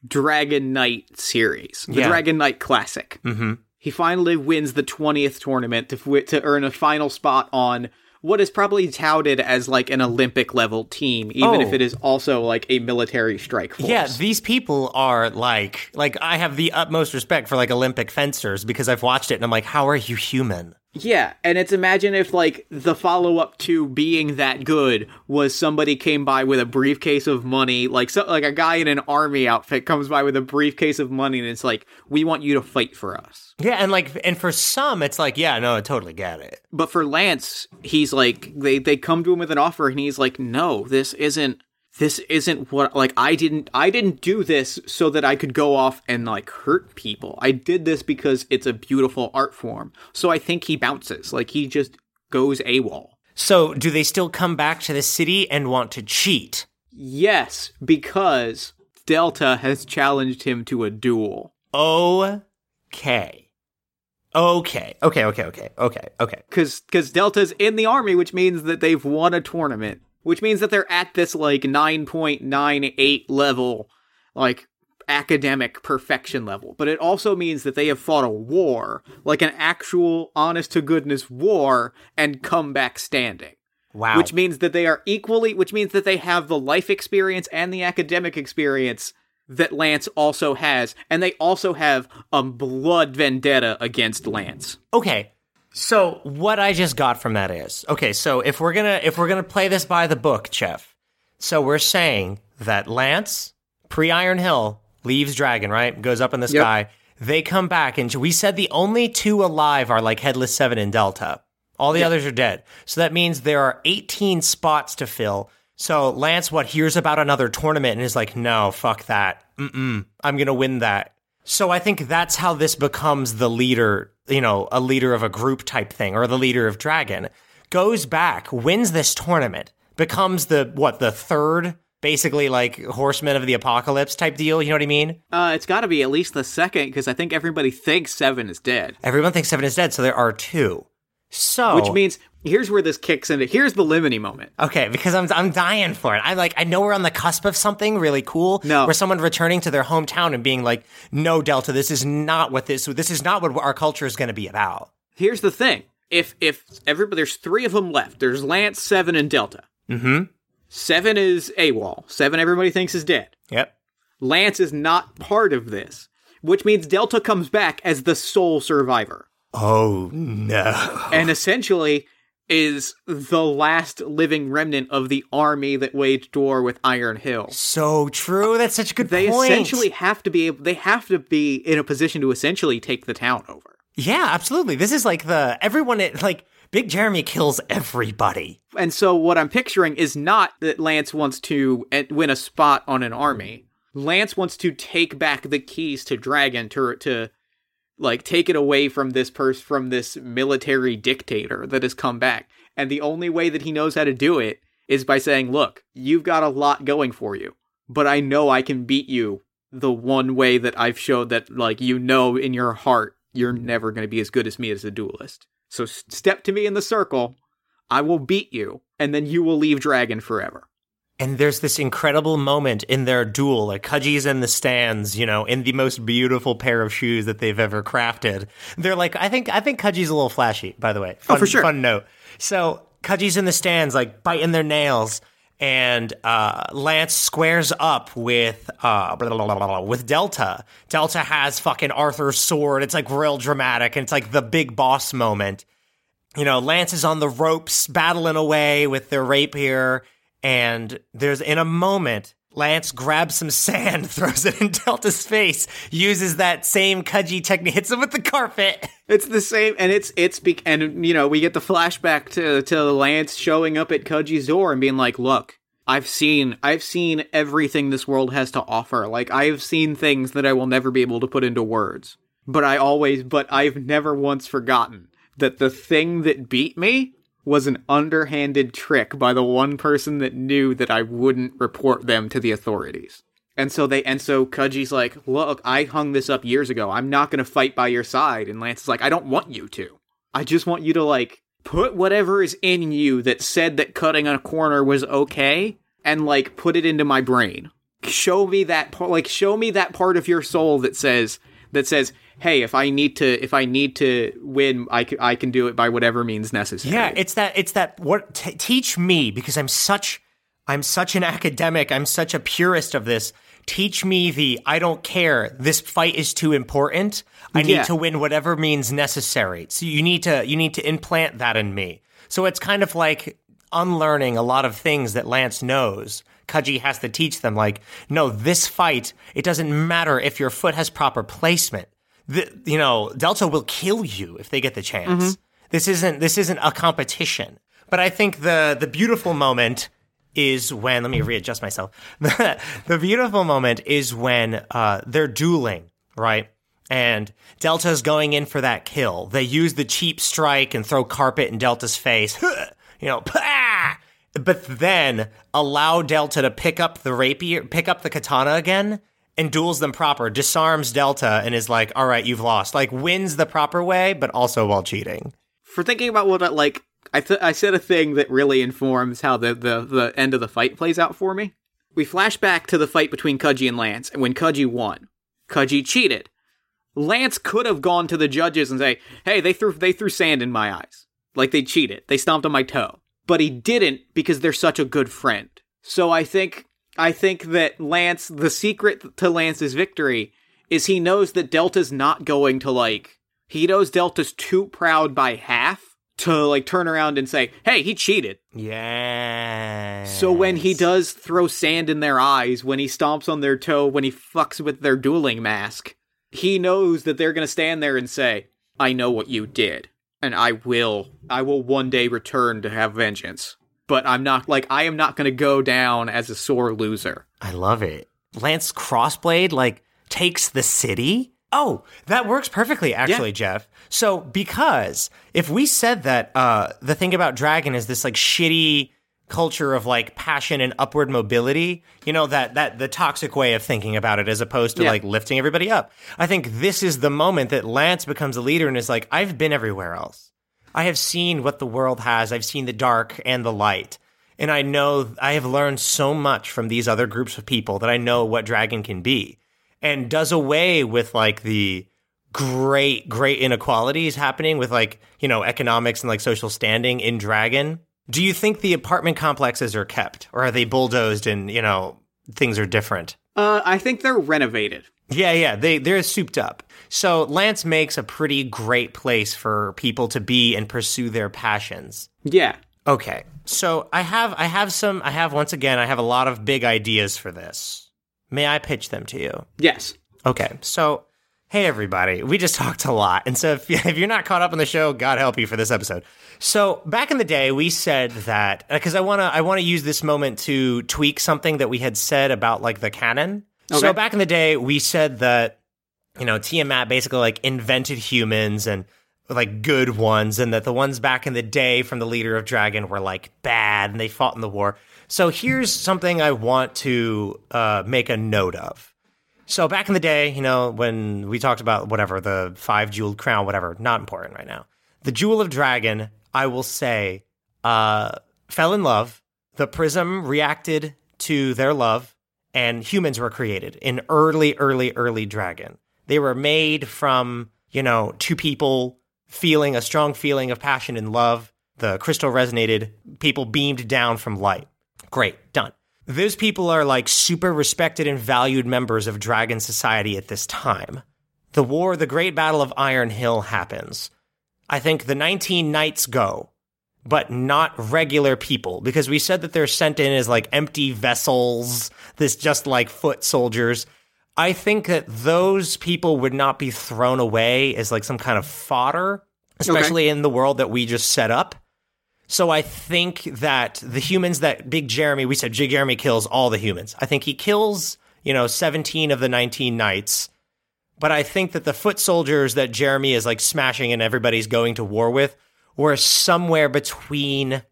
Dragon Knight series. The Yeah. Dragon Knight Classic. Mm-hmm. He finally wins the 20th tournament to, f- to earn a final spot on what is probably touted as like an Olympic level team, even Oh. if it is also like a military strike force. Yeah, these people are like like I have the utmost respect for like Olympic fencers because I've watched it and I'm like, how are you human? Yeah, and it's imagine if like the follow up to being that good was somebody came by with a briefcase of money, like so like a guy in an army outfit comes by with a briefcase of money and it's like, we want you to fight for us. Yeah, and like and for some it's like, yeah, no, I totally get it. But for Lance, he's like they they come to him with an offer and he's like, "No, this isn't this isn't what like I didn't I didn't do this so that I could go off and like hurt people. I did this because it's a beautiful art form." So I think he bounces. Like he just goes AWOL. So, do they still come back to the city and want to cheat? Yes, because Delta has challenged him to a duel. Okay. Okay. Okay, okay, okay. Okay. Okay. Cuz cuz Delta's in the army, which means that they've won a tournament, which means that they're at this like 9.98 level like academic perfection level. But it also means that they have fought a war, like an actual honest to goodness war and come back standing. Wow. Which means that they are equally which means that they have the life experience and the academic experience that Lance also has, and they also have a blood vendetta against Lance. Okay. So what I just got from that is okay. So if we're gonna if we're gonna play this by the book, Chef. So we're saying that Lance pre Iron Hill leaves Dragon right, goes up in the Yep. sky. They come back, and we said the only two alive are like Headless Seven and Delta. All the others are dead. So that means there are 18 spots to fill. So Lance, what hears about another tournament and is like, no, fuck that. Mm-mm, I'm gonna win that. So I think that's how this becomes the leader, you know, a leader of a group type thing, or the leader of Dragon. Goes back, wins this tournament, becomes the what the third, basically like Horseman of the Apocalypse type deal. You know what I mean? Uh, it's got to be at least the second because I think everybody thinks Seven is dead. Everyone thinks Seven is dead, so there are two. So Which means here's where this kicks into. Here's the Limini moment. Okay, because I'm I'm dying for it. I'm like I know we're on the cusp of something really cool. No. where someone returning to their hometown and being like, "No, Delta, this is not what this. This is not what our culture is going to be about." Here's the thing: if if everybody, there's three of them left. There's Lance, Seven, and Delta. Mm-hmm. Seven is AWOL. Seven, everybody thinks is dead. Yep. Lance is not part of this, which means Delta comes back as the sole survivor. Oh no. and essentially is the last living remnant of the army that waged war with Iron Hill. So true. That's such a good They point. essentially have to be able, they have to be in a position to essentially take the town over. yeah, absolutely. This is like the everyone. It, like Big Jeremy kills everybody. And so what I'm picturing is not that Lance wants to eh, win a spot on an army. Lance wants to take back the keys to Dragon to to like take it away from this pers- from this military dictator that has come back. And the only way that he knows how to do it is by saying, "Look, you've got a lot going for you, but I know I can beat you the one way that I've showed that like you know in your heart you're never going to be as good as me as a duelist. So step to me in the circle, I will beat you, and then you will leave Dragon forever." And there's this incredible moment in their duel. Like Kaji's in the stands, you know, in the most beautiful pair of shoes that they've ever crafted. They're like, I think, I think Kaji's a little flashy, by the way. Fun, for sure. Fun note. So Kaji's in the stands, like biting their nails, and uh, Lance squares up with uh, blah, blah, blah, blah, blah, with Delta. Delta has fucking Arthur's sword. It's like real dramatic, and it's like the big boss moment you know, Lance is on the ropes battling away with their rapier, and there's in a moment, Lance grabs some sand, throws it in Delta's face, uses that same Kaji technique, hits him with the carpet. It's the same, and it's it's be- and you know we get the flashback to to Lance showing up at Kuji's door and being like, "Look, I've seen I've seen everything this world has to offer. Like I've seen things that I will never be able to put into words. But I always, but I've never once forgotten that the thing that beat me was an underhanded trick by the one person that knew that I wouldn't report them to the authorities." And so they and so Kuji's like, "Look, I hung this up years ago. I'm not going to fight by your side." And Lance is like, "I don't want you to. I just want you to like put whatever is in you that said that cutting a corner was okay and like put it into my brain. Show me that part like show me that part of your soul that says that says, "Hey, if I need to, if I need to win, I can, I can do it by whatever means necessary." Yeah, it's that it's that what t- teach me because I'm such I'm such an academic, I'm such a purist of this. Teach me the I don't care. This fight is too important. I need Yeah. to win whatever means necessary. So you need to you need to implant that in me. So it's kind of like unlearning a lot of things that Lance knows. Kaji has to teach them like, no, this fight, it doesn't matter if your foot has proper placement. The, you know, Delta will kill you if they get the chance. This isn't this isn't a competition. But I think the the beautiful moment is when let me readjust myself. the beautiful moment is when uh, they're dueling, right? And Delta's going in for that kill. They use the cheap strike and throw carpet in Delta's face. you know, pah! But then allow Delta to pick up the rapier, pick up the katana again, and duels them proper. Disarms Delta and is like, "All right, you've lost." Like wins the proper way, but also while cheating. for thinking about what like I th- I said a thing that really informs how the, the the end of the fight plays out for me. We flash back to the fight between Kudji and Lance, and when Kudji won, Kudji cheated. Lance could have gone to the judges and say, "Hey, they threw they threw sand in my eyes, like they cheated. They stomped on my toe." But he didn't because they're such a good friend. So I think I think that Lance, the secret to Lance's victory is he knows that Delta's not going to like he knows Delta's too proud by half to like turn around and say, "Hey, he cheated." Yeah. So when he does throw sand in their eyes, when he stomps on their toe, when he fucks with their dueling mask, he knows that they're going to stand there and say, "I know what you did, and I will I will one day return to have vengeance." But I'm not like I am not going to go down as a sore loser. I love it. Lance Crossblade like takes the city. Oh, that works perfectly, actually, Jeff. So because if we said that uh, the thing about Dragon is this like shitty culture of like passion and upward mobility, you know that that the toxic way of thinking about it, as opposed to Yeah. like lifting everybody up. I think this is the moment that Lance becomes a leader and is like, I've been everywhere else. I have seen what the world has. I've seen the dark and the light. And I know I have learned so much from these other groups of people that I know what dragon can be. And does away with like the great, great inequalities happening with like, you know, economics and like social standing in Dragon. Do you think the apartment complexes are kept or are they bulldozed and, you know, things are different? Uh, I think they're renovated. Yeah, yeah, they they're souped up. So Lance makes a pretty great place for people to be and pursue their passions. Yeah. Okay. So I have I have some I have once again I have a lot of big ideas for this. May I pitch them to you? Yes. Okay. So hey everybody, we just talked a lot. And so if, if you're not caught up on the show, God help you for this episode. So back in the day, we said that because I want to I want to use this moment to tweak something that we had said about like the canon. So back in the day, we said that you know Tiamat basically like invented humans and like good ones, and that the ones back in the day from the leader of Dragon were like bad and they fought in the war. So here's something I want to uh, make a note of. So back in the day, you know, when we talked about whatever the five jeweled crown, whatever, not important right now. The jewel of dragon, I will say, uh, fell in love. The prism reacted to their love, and humans were created in early, early, early dragon. They were made from, you know, two people feeling a strong feeling of passion and love. The crystal resonated, people beamed down from light. Great, done. Those people are like super respected and valued members of Dragon Society at this time. The war, the Great Battle of Iron Hill happens. I think the 19 knights go, but not regular people, because we said that they're sent in as like empty vessels, this just like foot soldiers. I think that those people would not be thrown away as like some kind of fodder, especially in the world that we just set up. So I think that the humans that Big Jeremy, we said Big Jeremy kills all the humans. I think he kills, you know, 17 of the 19 knights. But I think that the foot soldiers that Jeremy is like smashing and everybody's going to war with were somewhere between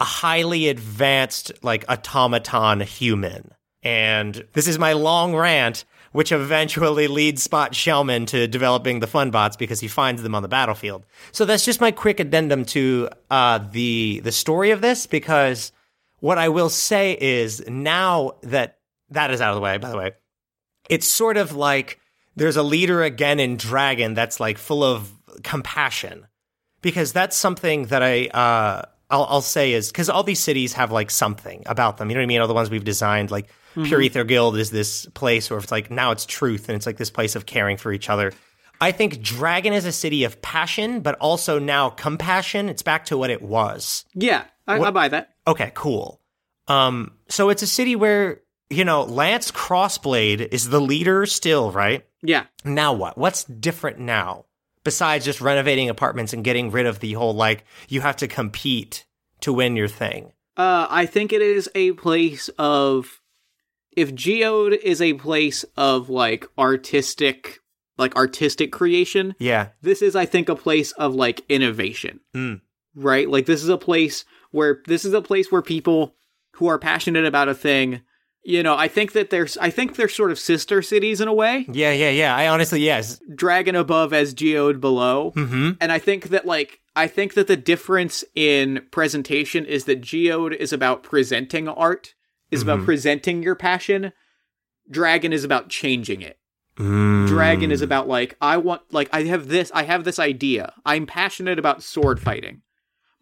a highly advanced, like automaton human. And this is my long rant, which eventually leads Spot Shellman to developing the fun bots because he finds them on the battlefield. So that's just my quick addendum to uh, the the story of this. Because what I will say is now that that is out of the way, by the way, it's sort of like there's a leader again in Dragon that's like full of compassion because that's something that I uh I'll, I'll say is because all these cities have like something about them. You know what I mean? All the ones we've designed, like Pure Ether Guild is this place where it's like now it's truth and it's like this place of caring for each other. I think Dragon is a city of passion, but also now compassion. It's back to what it was. Yeah, I, I buy that. Okay, cool. Um, so it's a city where you know Lance Crossblade is the leader still, right? Yeah. Now what? What's different now? Besides just renovating apartments and getting rid of the whole like you have to compete to win your thing. Uh, I think it is a place of if Geode is a place of like artistic like artistic creation, Yeah. this is I think a place of like innovation. Mm. Right? Like this is a place where this is a place where people who are passionate about a thing, you know, I think that there's I think they're sort of sister cities in a way. Yeah, yeah, yeah. I honestly yes. Dragon above as Geode below. Mm-hmm. And I think that like I think that the difference in presentation is that Geode is about presenting art, is about mm-hmm. presenting your passion. Dragon is about changing it. Dragon is mm. about like I want like I have this I have this idea. I'm passionate about sword fighting.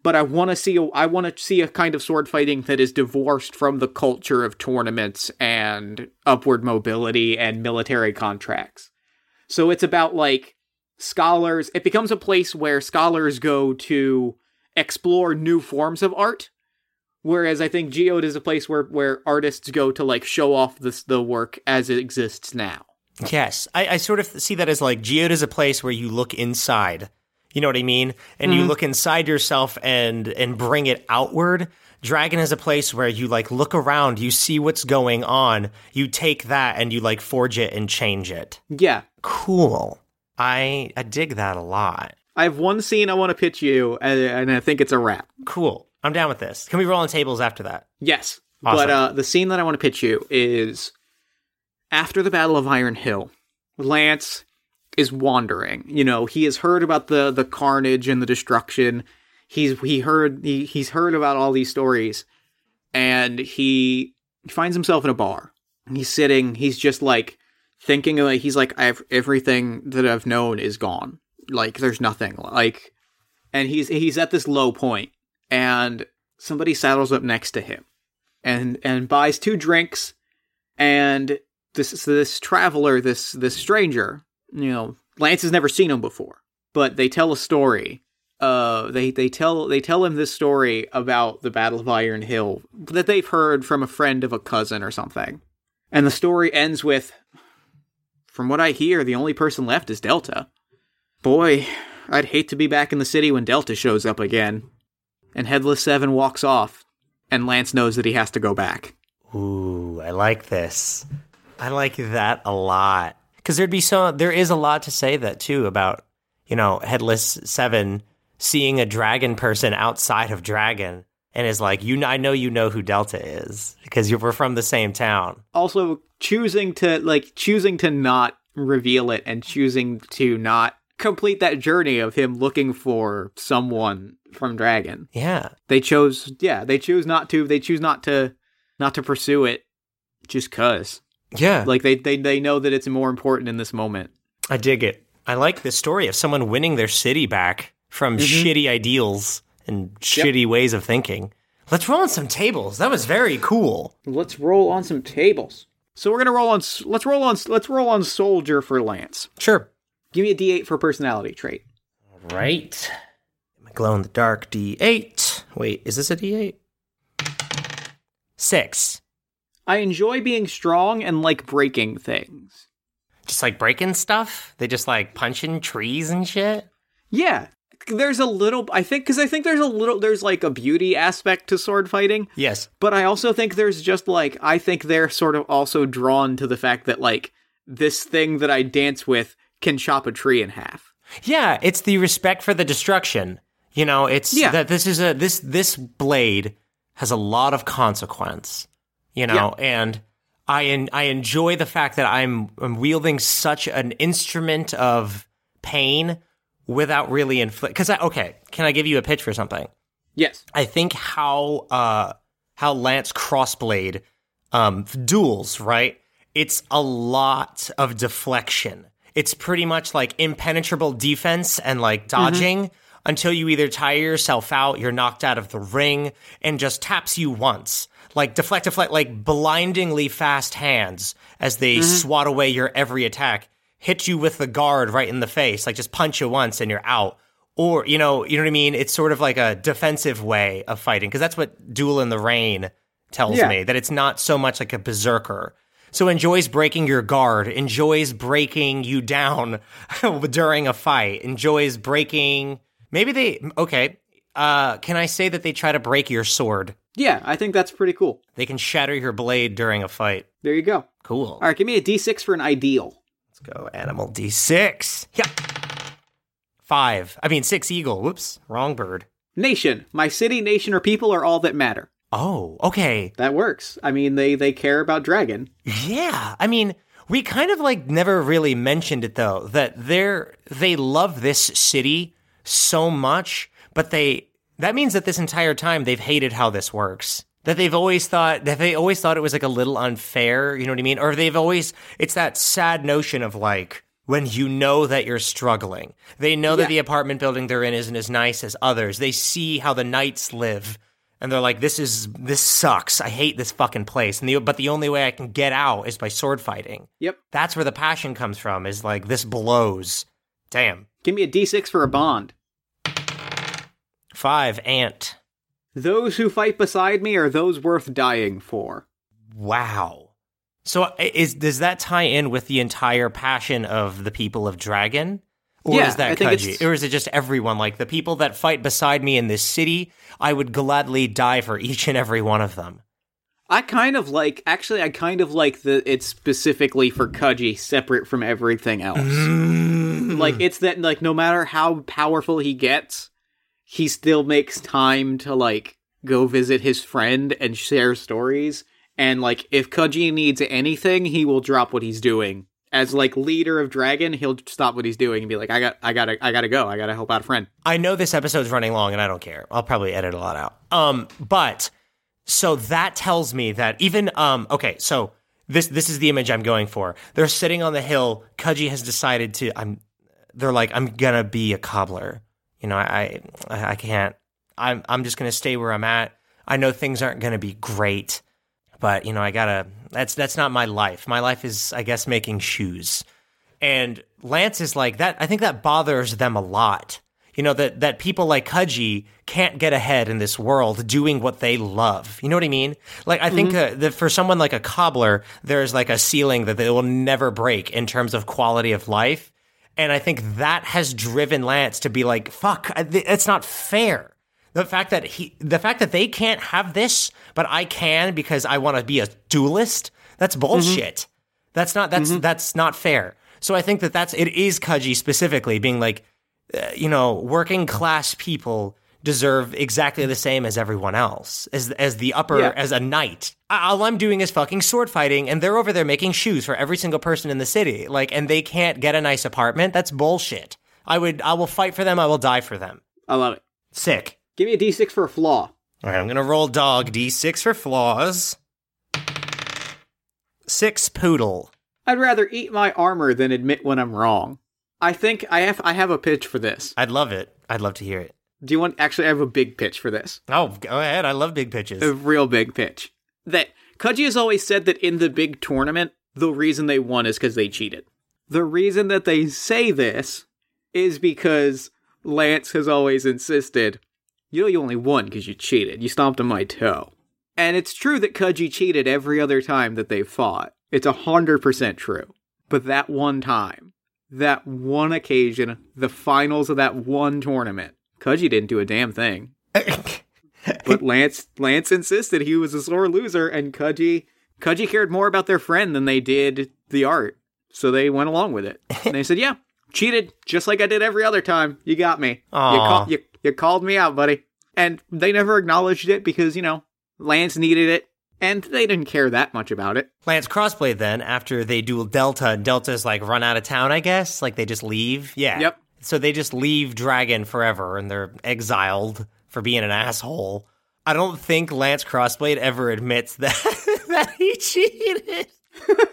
But I want to see a, I want to see a kind of sword fighting that is divorced from the culture of tournaments and upward mobility and military contracts. So it's about like scholars, it becomes a place where scholars go to explore new forms of art. Whereas I think Geode is a place where, where artists go to like show off this, the work as it exists now. Yes, I, I sort of see that as like Geode is a place where you look inside. You know what I mean? And you mm-hmm. look inside yourself and and bring it outward. Dragon is a place where you like look around, you see what's going on, you take that and you like forge it and change it. Yeah. Cool. I I dig that a lot. I have one scene I want to pitch you, and, and I think it's a wrap. Cool. I'm down with this. Can we roll on tables after that? Yes. Awesome. But uh, the scene that I want to pitch you is after the Battle of Iron Hill, Lance is wandering. You know, he has heard about the the carnage and the destruction. He's he heard he, he's heard about all these stories, and he finds himself in a bar. He's sitting. He's just like thinking. Like he's like, I've everything that I've known is gone. Like there's nothing. Like, and he's he's at this low point, and somebody saddles up next to him, and and buys two drinks, and this this traveler, this this stranger, you know, Lance has never seen him before, but they tell a story. Uh, they they tell they tell him this story about the Battle of Iron Hill that they've heard from a friend of a cousin or something, and the story ends with, "From what I hear, the only person left is Delta. Boy, I'd hate to be back in the city when Delta shows up again." And Headless Seven walks off, and Lance knows that he has to go back. Ooh, I like this. I like that a lot. Because there'd be so there is a lot to say that too about you know headless seven seeing a dragon person outside of dragon and is like you. I know you know who Delta is because you were from the same town. also choosing to like choosing to not reveal it and choosing to not complete that journey of him looking for someone from dragon Yeah, they chose yeah they choose not to they choose not to not to pursue it just cuz yeah. like they, they they know that it's more important in this moment I dig it. I like the story of someone winning their city back from mm-hmm. shitty ideals and shitty ways of thinking. Let's roll on some tables. That was very cool. let's roll on some tables so we're going to roll on let's roll on let's roll on soldier for lance Sure. Give me a d8 for personality trait Right. My glow in the dark D8. Wait, is this a D8? Six. i enjoy being strong and like breaking things Just like breaking stuff? They just like punching trees and shit? Yeah. There's a little I think cuz I think there's a little there's like a beauty aspect to sword fighting, Yes. but I also think there's just like I think they're sort of also drawn to the fact that like this thing that I dance with can chop a tree in half. Yeah, it's the respect for the destruction. You know, it's Yeah. that this is a this this blade has a lot of consequence. You know, and I en- I enjoy the fact that I'm, I'm wielding such an instrument of pain without really inflict. Because I okay, can I give you a pitch for something? Yes. I think how uh how Lance Crossblade um duels, right? It's a lot of deflection. It's pretty much like impenetrable defense and like mm-hmm. dodging until you either tire yourself out, you're knocked out of the ring, and just taps you once. Like deflect, deflect, like blindingly fast hands as they mm-hmm. swat away your every attack, hit you with the guard right in the face, like just punch you once and you're out. Or, you know, you know what I mean? It's sort of like a defensive way of fighting, because that's what Duel in the Rain tells Yeah. me, that it's not so much like a berserker. So enjoys breaking your guard, enjoys breaking you down during a fight, enjoys breaking maybe they okay. Uh can I say that they try to break your sword? Yeah, I think that's pretty cool. They can shatter your blade during a fight. There you go. Cool. All right, give me a D6 for an ideal. Let's go animal D6. Yeah. 5. I mean 6 eagle. Whoops. Wrong bird. Nation. My city, nation, or people are all that matter. Oh, okay. That works. I mean, they they care about dragon. Yeah, I mean, we kind of like never really mentioned it though that they're they love this city so much, but they that means that this entire time they've hated how this works. That they've always thought that they always thought it was like a little unfair, you know what I mean? Or they've always it's that sad notion of like when you know that you're struggling. They know that the apartment building they're in isn't as nice as others. They see how the knights live and they're like, "This is this sucks. I hate this fucking place." And the but the only way I can get out is by sword fighting. Yep. That's where the passion comes from. Is like this blows. Damn. Give me a D6 for a bond. Five ant. Those who fight beside me are those worth dying for. Wow. So is does that tie in with the entire passion of the people of Dragon? Or Yeah, is that I think Kaji? Or is it just everyone? Like the people that fight beside me in this city, I would gladly die for each and every one of them. I kind of like actually I kind of like that it's specifically for Kaji separate from everything else. Mm. Like it's that like no matter how powerful he gets, he still makes time to like go visit his friend and share stories and like if Kaji needs anything, he will drop what he's doing. As like leader of Dragon, he'll stop what he's doing and be like I got I got to I got to go. I got to help out a friend. I know this episode's running long and I don't care. I'll probably edit a lot out. Um, but so that tells me that even um okay, so this this is the image I'm going for. They're sitting on the hill. Kaji has decided to I'm they're like, I'm gonna be a cobbler. You know, I I, I can't I'm I'm just gonna stay where I'm at. I know things aren't gonna be great, but you know, I gotta that's that's not my life. My life is I guess making shoes. And Lance is like that. I think that bothers them a lot. You know that that people like Kaji can't get ahead in this world doing what they love. You know what I mean? Like I think uh, that for someone like a cobbler, there's like a ceiling that they will never break in terms of quality of life. And I think that has driven Lance to be like, "Fuck, it's not fair." The fact that he, the fact that they can't have this, but I can because I want to be a duelist. That's bullshit. That's not that's that's not fair. So I think that that's it is Kaji specifically being like, uh, you know, working class people deserve exactly the same as everyone else, as as the upper Yeah. as a knight. All I'm doing is fucking sword fighting, and they're over there making shoes for every single person in the city. Like, and they can't get a nice apartment. That's bullshit. I would, I will fight for them. I will die for them. I love it. Sick. Give me a D6 for a flaw. All right, I'm gonna roll dog d6 for flaws. Six poodle. I'd rather eat my armor than admit when I'm wrong. I think I have I have a pitch for this. I'd love it. I'd love to hear it. Do you want actually I have a big pitch for this. Oh, go ahead. I love big pitches. A real big pitch. That Kaji has always said that in the big tournament, the reason they won is because they cheated. The reason that they say this is because Lance has always insisted, you know, you only won because you cheated. You stomped on my toe. And it's true that Kaji cheated every other time that they fought. It's a hundred percent true. But that one time, that one occasion, the finals of that one tournament, Kaji didn't do a damn thing. But Lance Lance insisted he was a sore loser, and Kaji Kaji cared more about their friend than they did the art. So they went along with it. And they said, "Yeah, cheated just like I did every other time. You got me. You, you you called me out, buddy." And they never acknowledged it because you know Lance needed it, and they didn't care that much about it. Lance Crossblade then, after they duel Delta, and Delta's like run out of town, I guess. Like they just leave. Yeah. Yep. So they just leave Dragon forever and they're exiled for being an asshole. I don't think Lance Crossblade ever admits that that he cheated.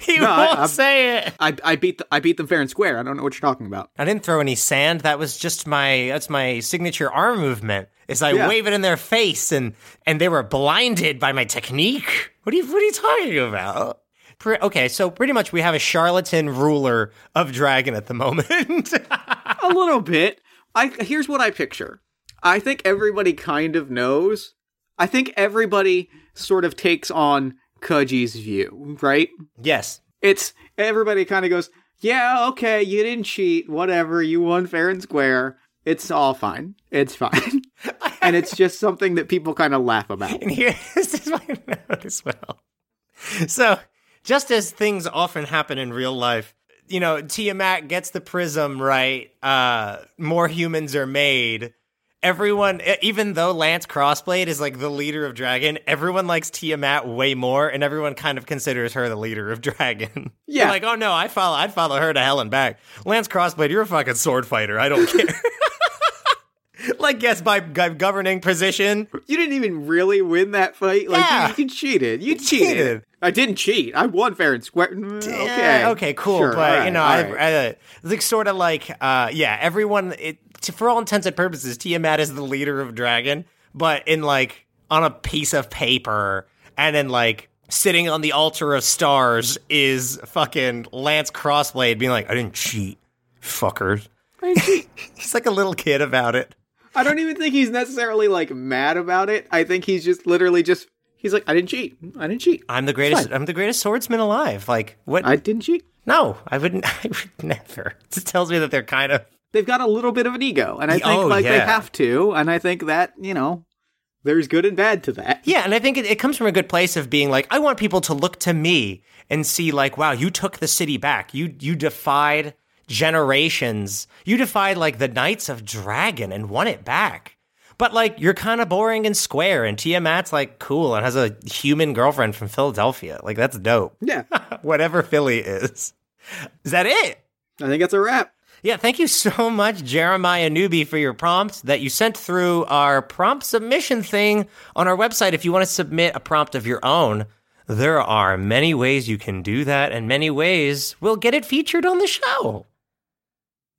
He No, I- won't I'm- say it. I, I beat the, I beat them fair and square. I don't know what you're talking about. I didn't throw any sand. That was just my that's my signature arm movement. Is I Yeah. wave it in their face and and they were blinded by my technique. What are you what are you talking about? Pre- okay, so pretty much we have a charlatan ruler of dragon at the moment. a little bit. I here's what I picture. I think everybody kind of knows. I think everybody sort of takes on Kuji's view, right? yes. It's everybody kind of goes, "Yeah, okay, you didn't cheat. Whatever, you won fair and square. It's all fine. It's fine." and it's just something that people kind of laugh about. And here this is my note as well. So, just as things often happen in real life, you know, Tiamat gets the prism right. Uh, more humans are made. Everyone, even though Lance Crossblade is like the leader of Dragon, everyone likes Tiamat way more, and everyone kind of considers her the leader of Dragon. Yeah. They're like, oh no, I follow, I'd follow her to hell and back. Lance Crossblade, you're a fucking sword fighter. I don't care. like, yes, by governing position, You didn't even really win that fight. Like Yeah. you, you cheated. You cheated. cheated. I didn't cheat. I won fair and square. Mm, Okay. Yeah, okay, cool. Sure, but all you know, right, I, right. uh, like sort of like, uh, yeah, everyone. It, t- for all intents and purposes, Tiamat is the leader of Dragon, but in like on a piece of paper, and then like sitting on the altar of stars is fucking Lance Crossblade being like, "I didn't cheat, fuckers." I didn't cheat. He's like a little kid about it. I don't even think he's necessarily like mad about it. I think he's just literally just he's like, I didn't cheat. I didn't cheat. I'm the greatest. I'm the greatest swordsman alive. Like what? I didn't cheat. no, I wouldn't. I would never. It tells me that they're kind of They've got a little bit of an ego, and I think Oh, like they have to, and I think that you know, there's good and bad to that. Yeah, and I think it, it comes from a good place of being like, I want people to look to me and see like, wow, you took the city back. You you defied generations. You defied like the Knights of Dragon and won it back. But like you're kind of boring and square, and Tiamat's like cool and has a human girlfriend from Philadelphia. Like that's dope. Yeah, Whatever Philly is. Is that it? I think that's a wrap. Yeah, thank you so much, Jeremiah Newby, for your prompt that you sent through our prompt submission thing on our website. If you want to submit a prompt of your own, there are many ways you can do that, and many ways we'll get it featured on the show.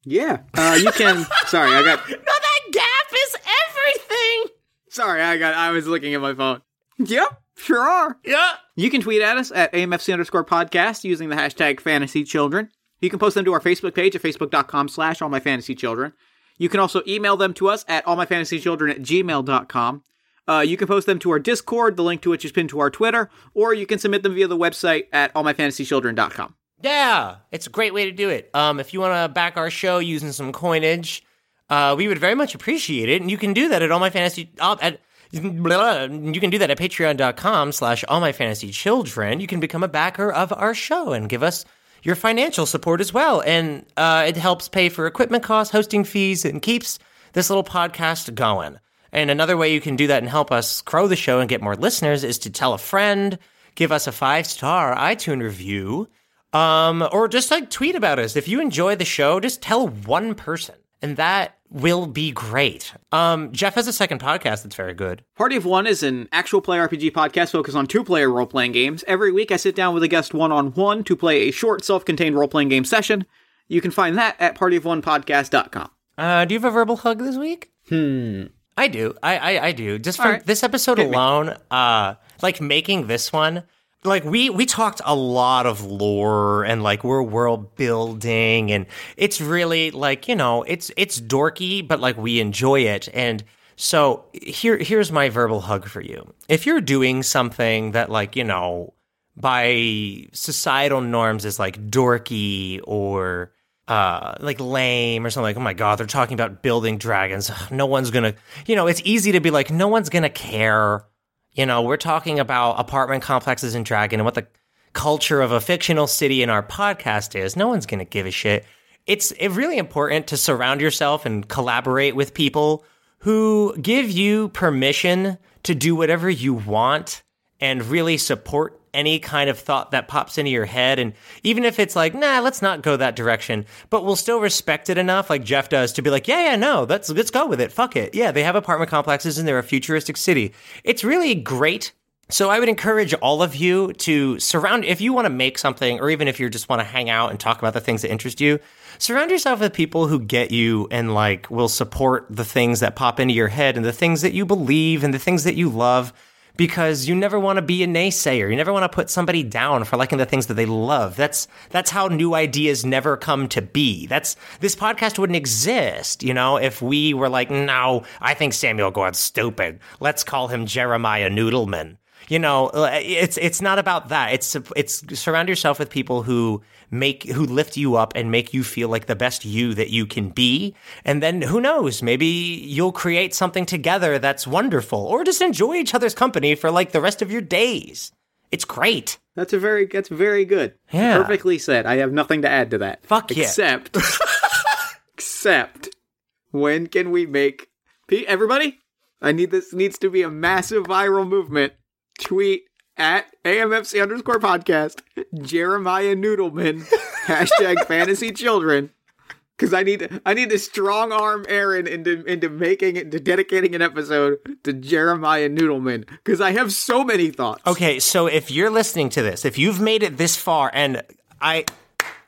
Yeah, uh, you can. sorry, I got. No, that gap is everything. Sorry, I got. I was looking at my phone. Yep, sure are. Yeah. You can tweet at us at AMFC underscore podcast using the hashtag fantasy children. You can post them to our Facebook page at facebook.com slash all my fantasy children. You can also email them to us at allmyfantasychildren at gmail.com. Uh, you can post them to our Discord, the link to which is pinned to our Twitter, or you can submit them via the website at allmyfantasychildren.com. Yeah, it's a great way to do it. Um, if you want to back our show using some coinage, uh, we would very much appreciate it, and you can do that at all my fantasy uh, at. blah, you can do that at patreon.com slash all my fantasy children. You can become a backer of our show and give us your financial support as well. And uh, it helps pay for equipment costs, hosting fees, and keeps this little podcast going. And another way you can do that and help us grow the show and get more listeners is to tell a friend, give us a five star iTunes review, um, or just like tweet about us. If you enjoy the show, just tell one person, and that will be great. Um, Jeff has a second podcast that's very good. Party of One is an actual play RPG podcast focused on two player role playing games. Every week, I sit down with a guest one on one to play a short self contained role playing game session. You can find that at partyofonepodcast.com. Uh, do you have a verbal hug this week? Hmm. I do. I I, I do. Just for right. this episode Hit me. alone, uh, like making this one, like we we talked a lot of lore and like we're world building, and it's really like you know it's it's dorky, but like we enjoy it. And so here here's my verbal hug for you. If you're doing something that like you know by societal norms is like dorky or uh like lame or something like oh my god they're talking about building dragons no one's gonna you know it's easy to be like no one's gonna care you know we're talking about apartment complexes in dragon and what the culture of a fictional city in our podcast is. No one's gonna give a shit. It's it really important to surround yourself and collaborate with people who give you permission to do whatever you want and really support any kind of thought that pops into your head. And even if it's like, nah, let's not go that direction, but we'll still respect it enough, like Jeff does, to be like, yeah, yeah, no, let's let's go with it. Fuck it. Yeah, they have apartment complexes and they're a futuristic city. It's really great So I would encourage all of you to surround, if you want to make something, or even if you just want to hang out and talk about the things that interest you, surround yourself with people who get you and like will support the things that pop into your head and the things that you believe and the things that you love because you never want to be a naysayer. You never want to put somebody down for liking the things that they love. That's that's how new ideas never come to be. That's this podcast wouldn't exist, you know, if we were like, no, I think Samuel Gord's stupid. Let's call him Jeremiah Noodleman. You know, uh, it's it's not about that. It's it's surround yourself with people who make who lift you up and make you feel like the best you that you can be. And then who knows, maybe you'll create something together that's wonderful or just enjoy each other's company for like the rest of your days. It's great. That's a very that's very good. Yeah. Perfectly said. I have nothing to add to that. Fuck yeah. Except except when can we make Pete everybody? I need this needs to be a massive viral movement. Tweet at AMFC underscore podcast, Jeremiah Noodleman, hashtag fantasy children. Cause I need I need to strong arm Aaron into into making into dedicating an episode to Jeremiah Noodleman. Cause I have so many thoughts. Okay, so if you're listening to this, if you've made it this far, and I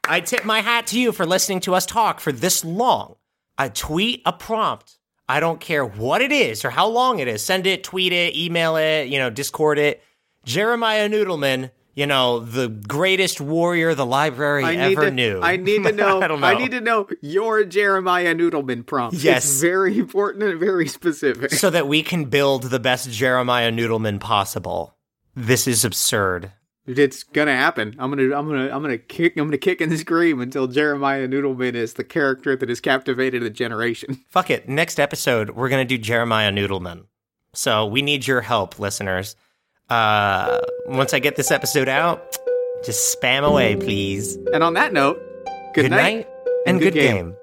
I tip my hat to you for listening to us talk for this long. I tweet a prompt. I don't care what it is or how long it is. Send it, tweet it, email it, you know, Discord it. Jeremiah Noodleman, you know, the greatest warrior the library I ever to, knew. I need to know. I know. I need to know your Jeremiah Noodleman prompt. Yes. It's very important and very specific. so that we can build the best Jeremiah Noodleman possible. This is absurd. It's gonna happen. I'm gonna I'm gonna I'm gonna kick I'm gonna kick and scream until Jeremiah Noodleman is the character that has captivated a generation. Fuck it. Next episode, we're to do Jeremiah Noodleman. So we need your help, listeners. Uh, once I get this episode out, just spam away, please. And on that note, good, Good night and good game.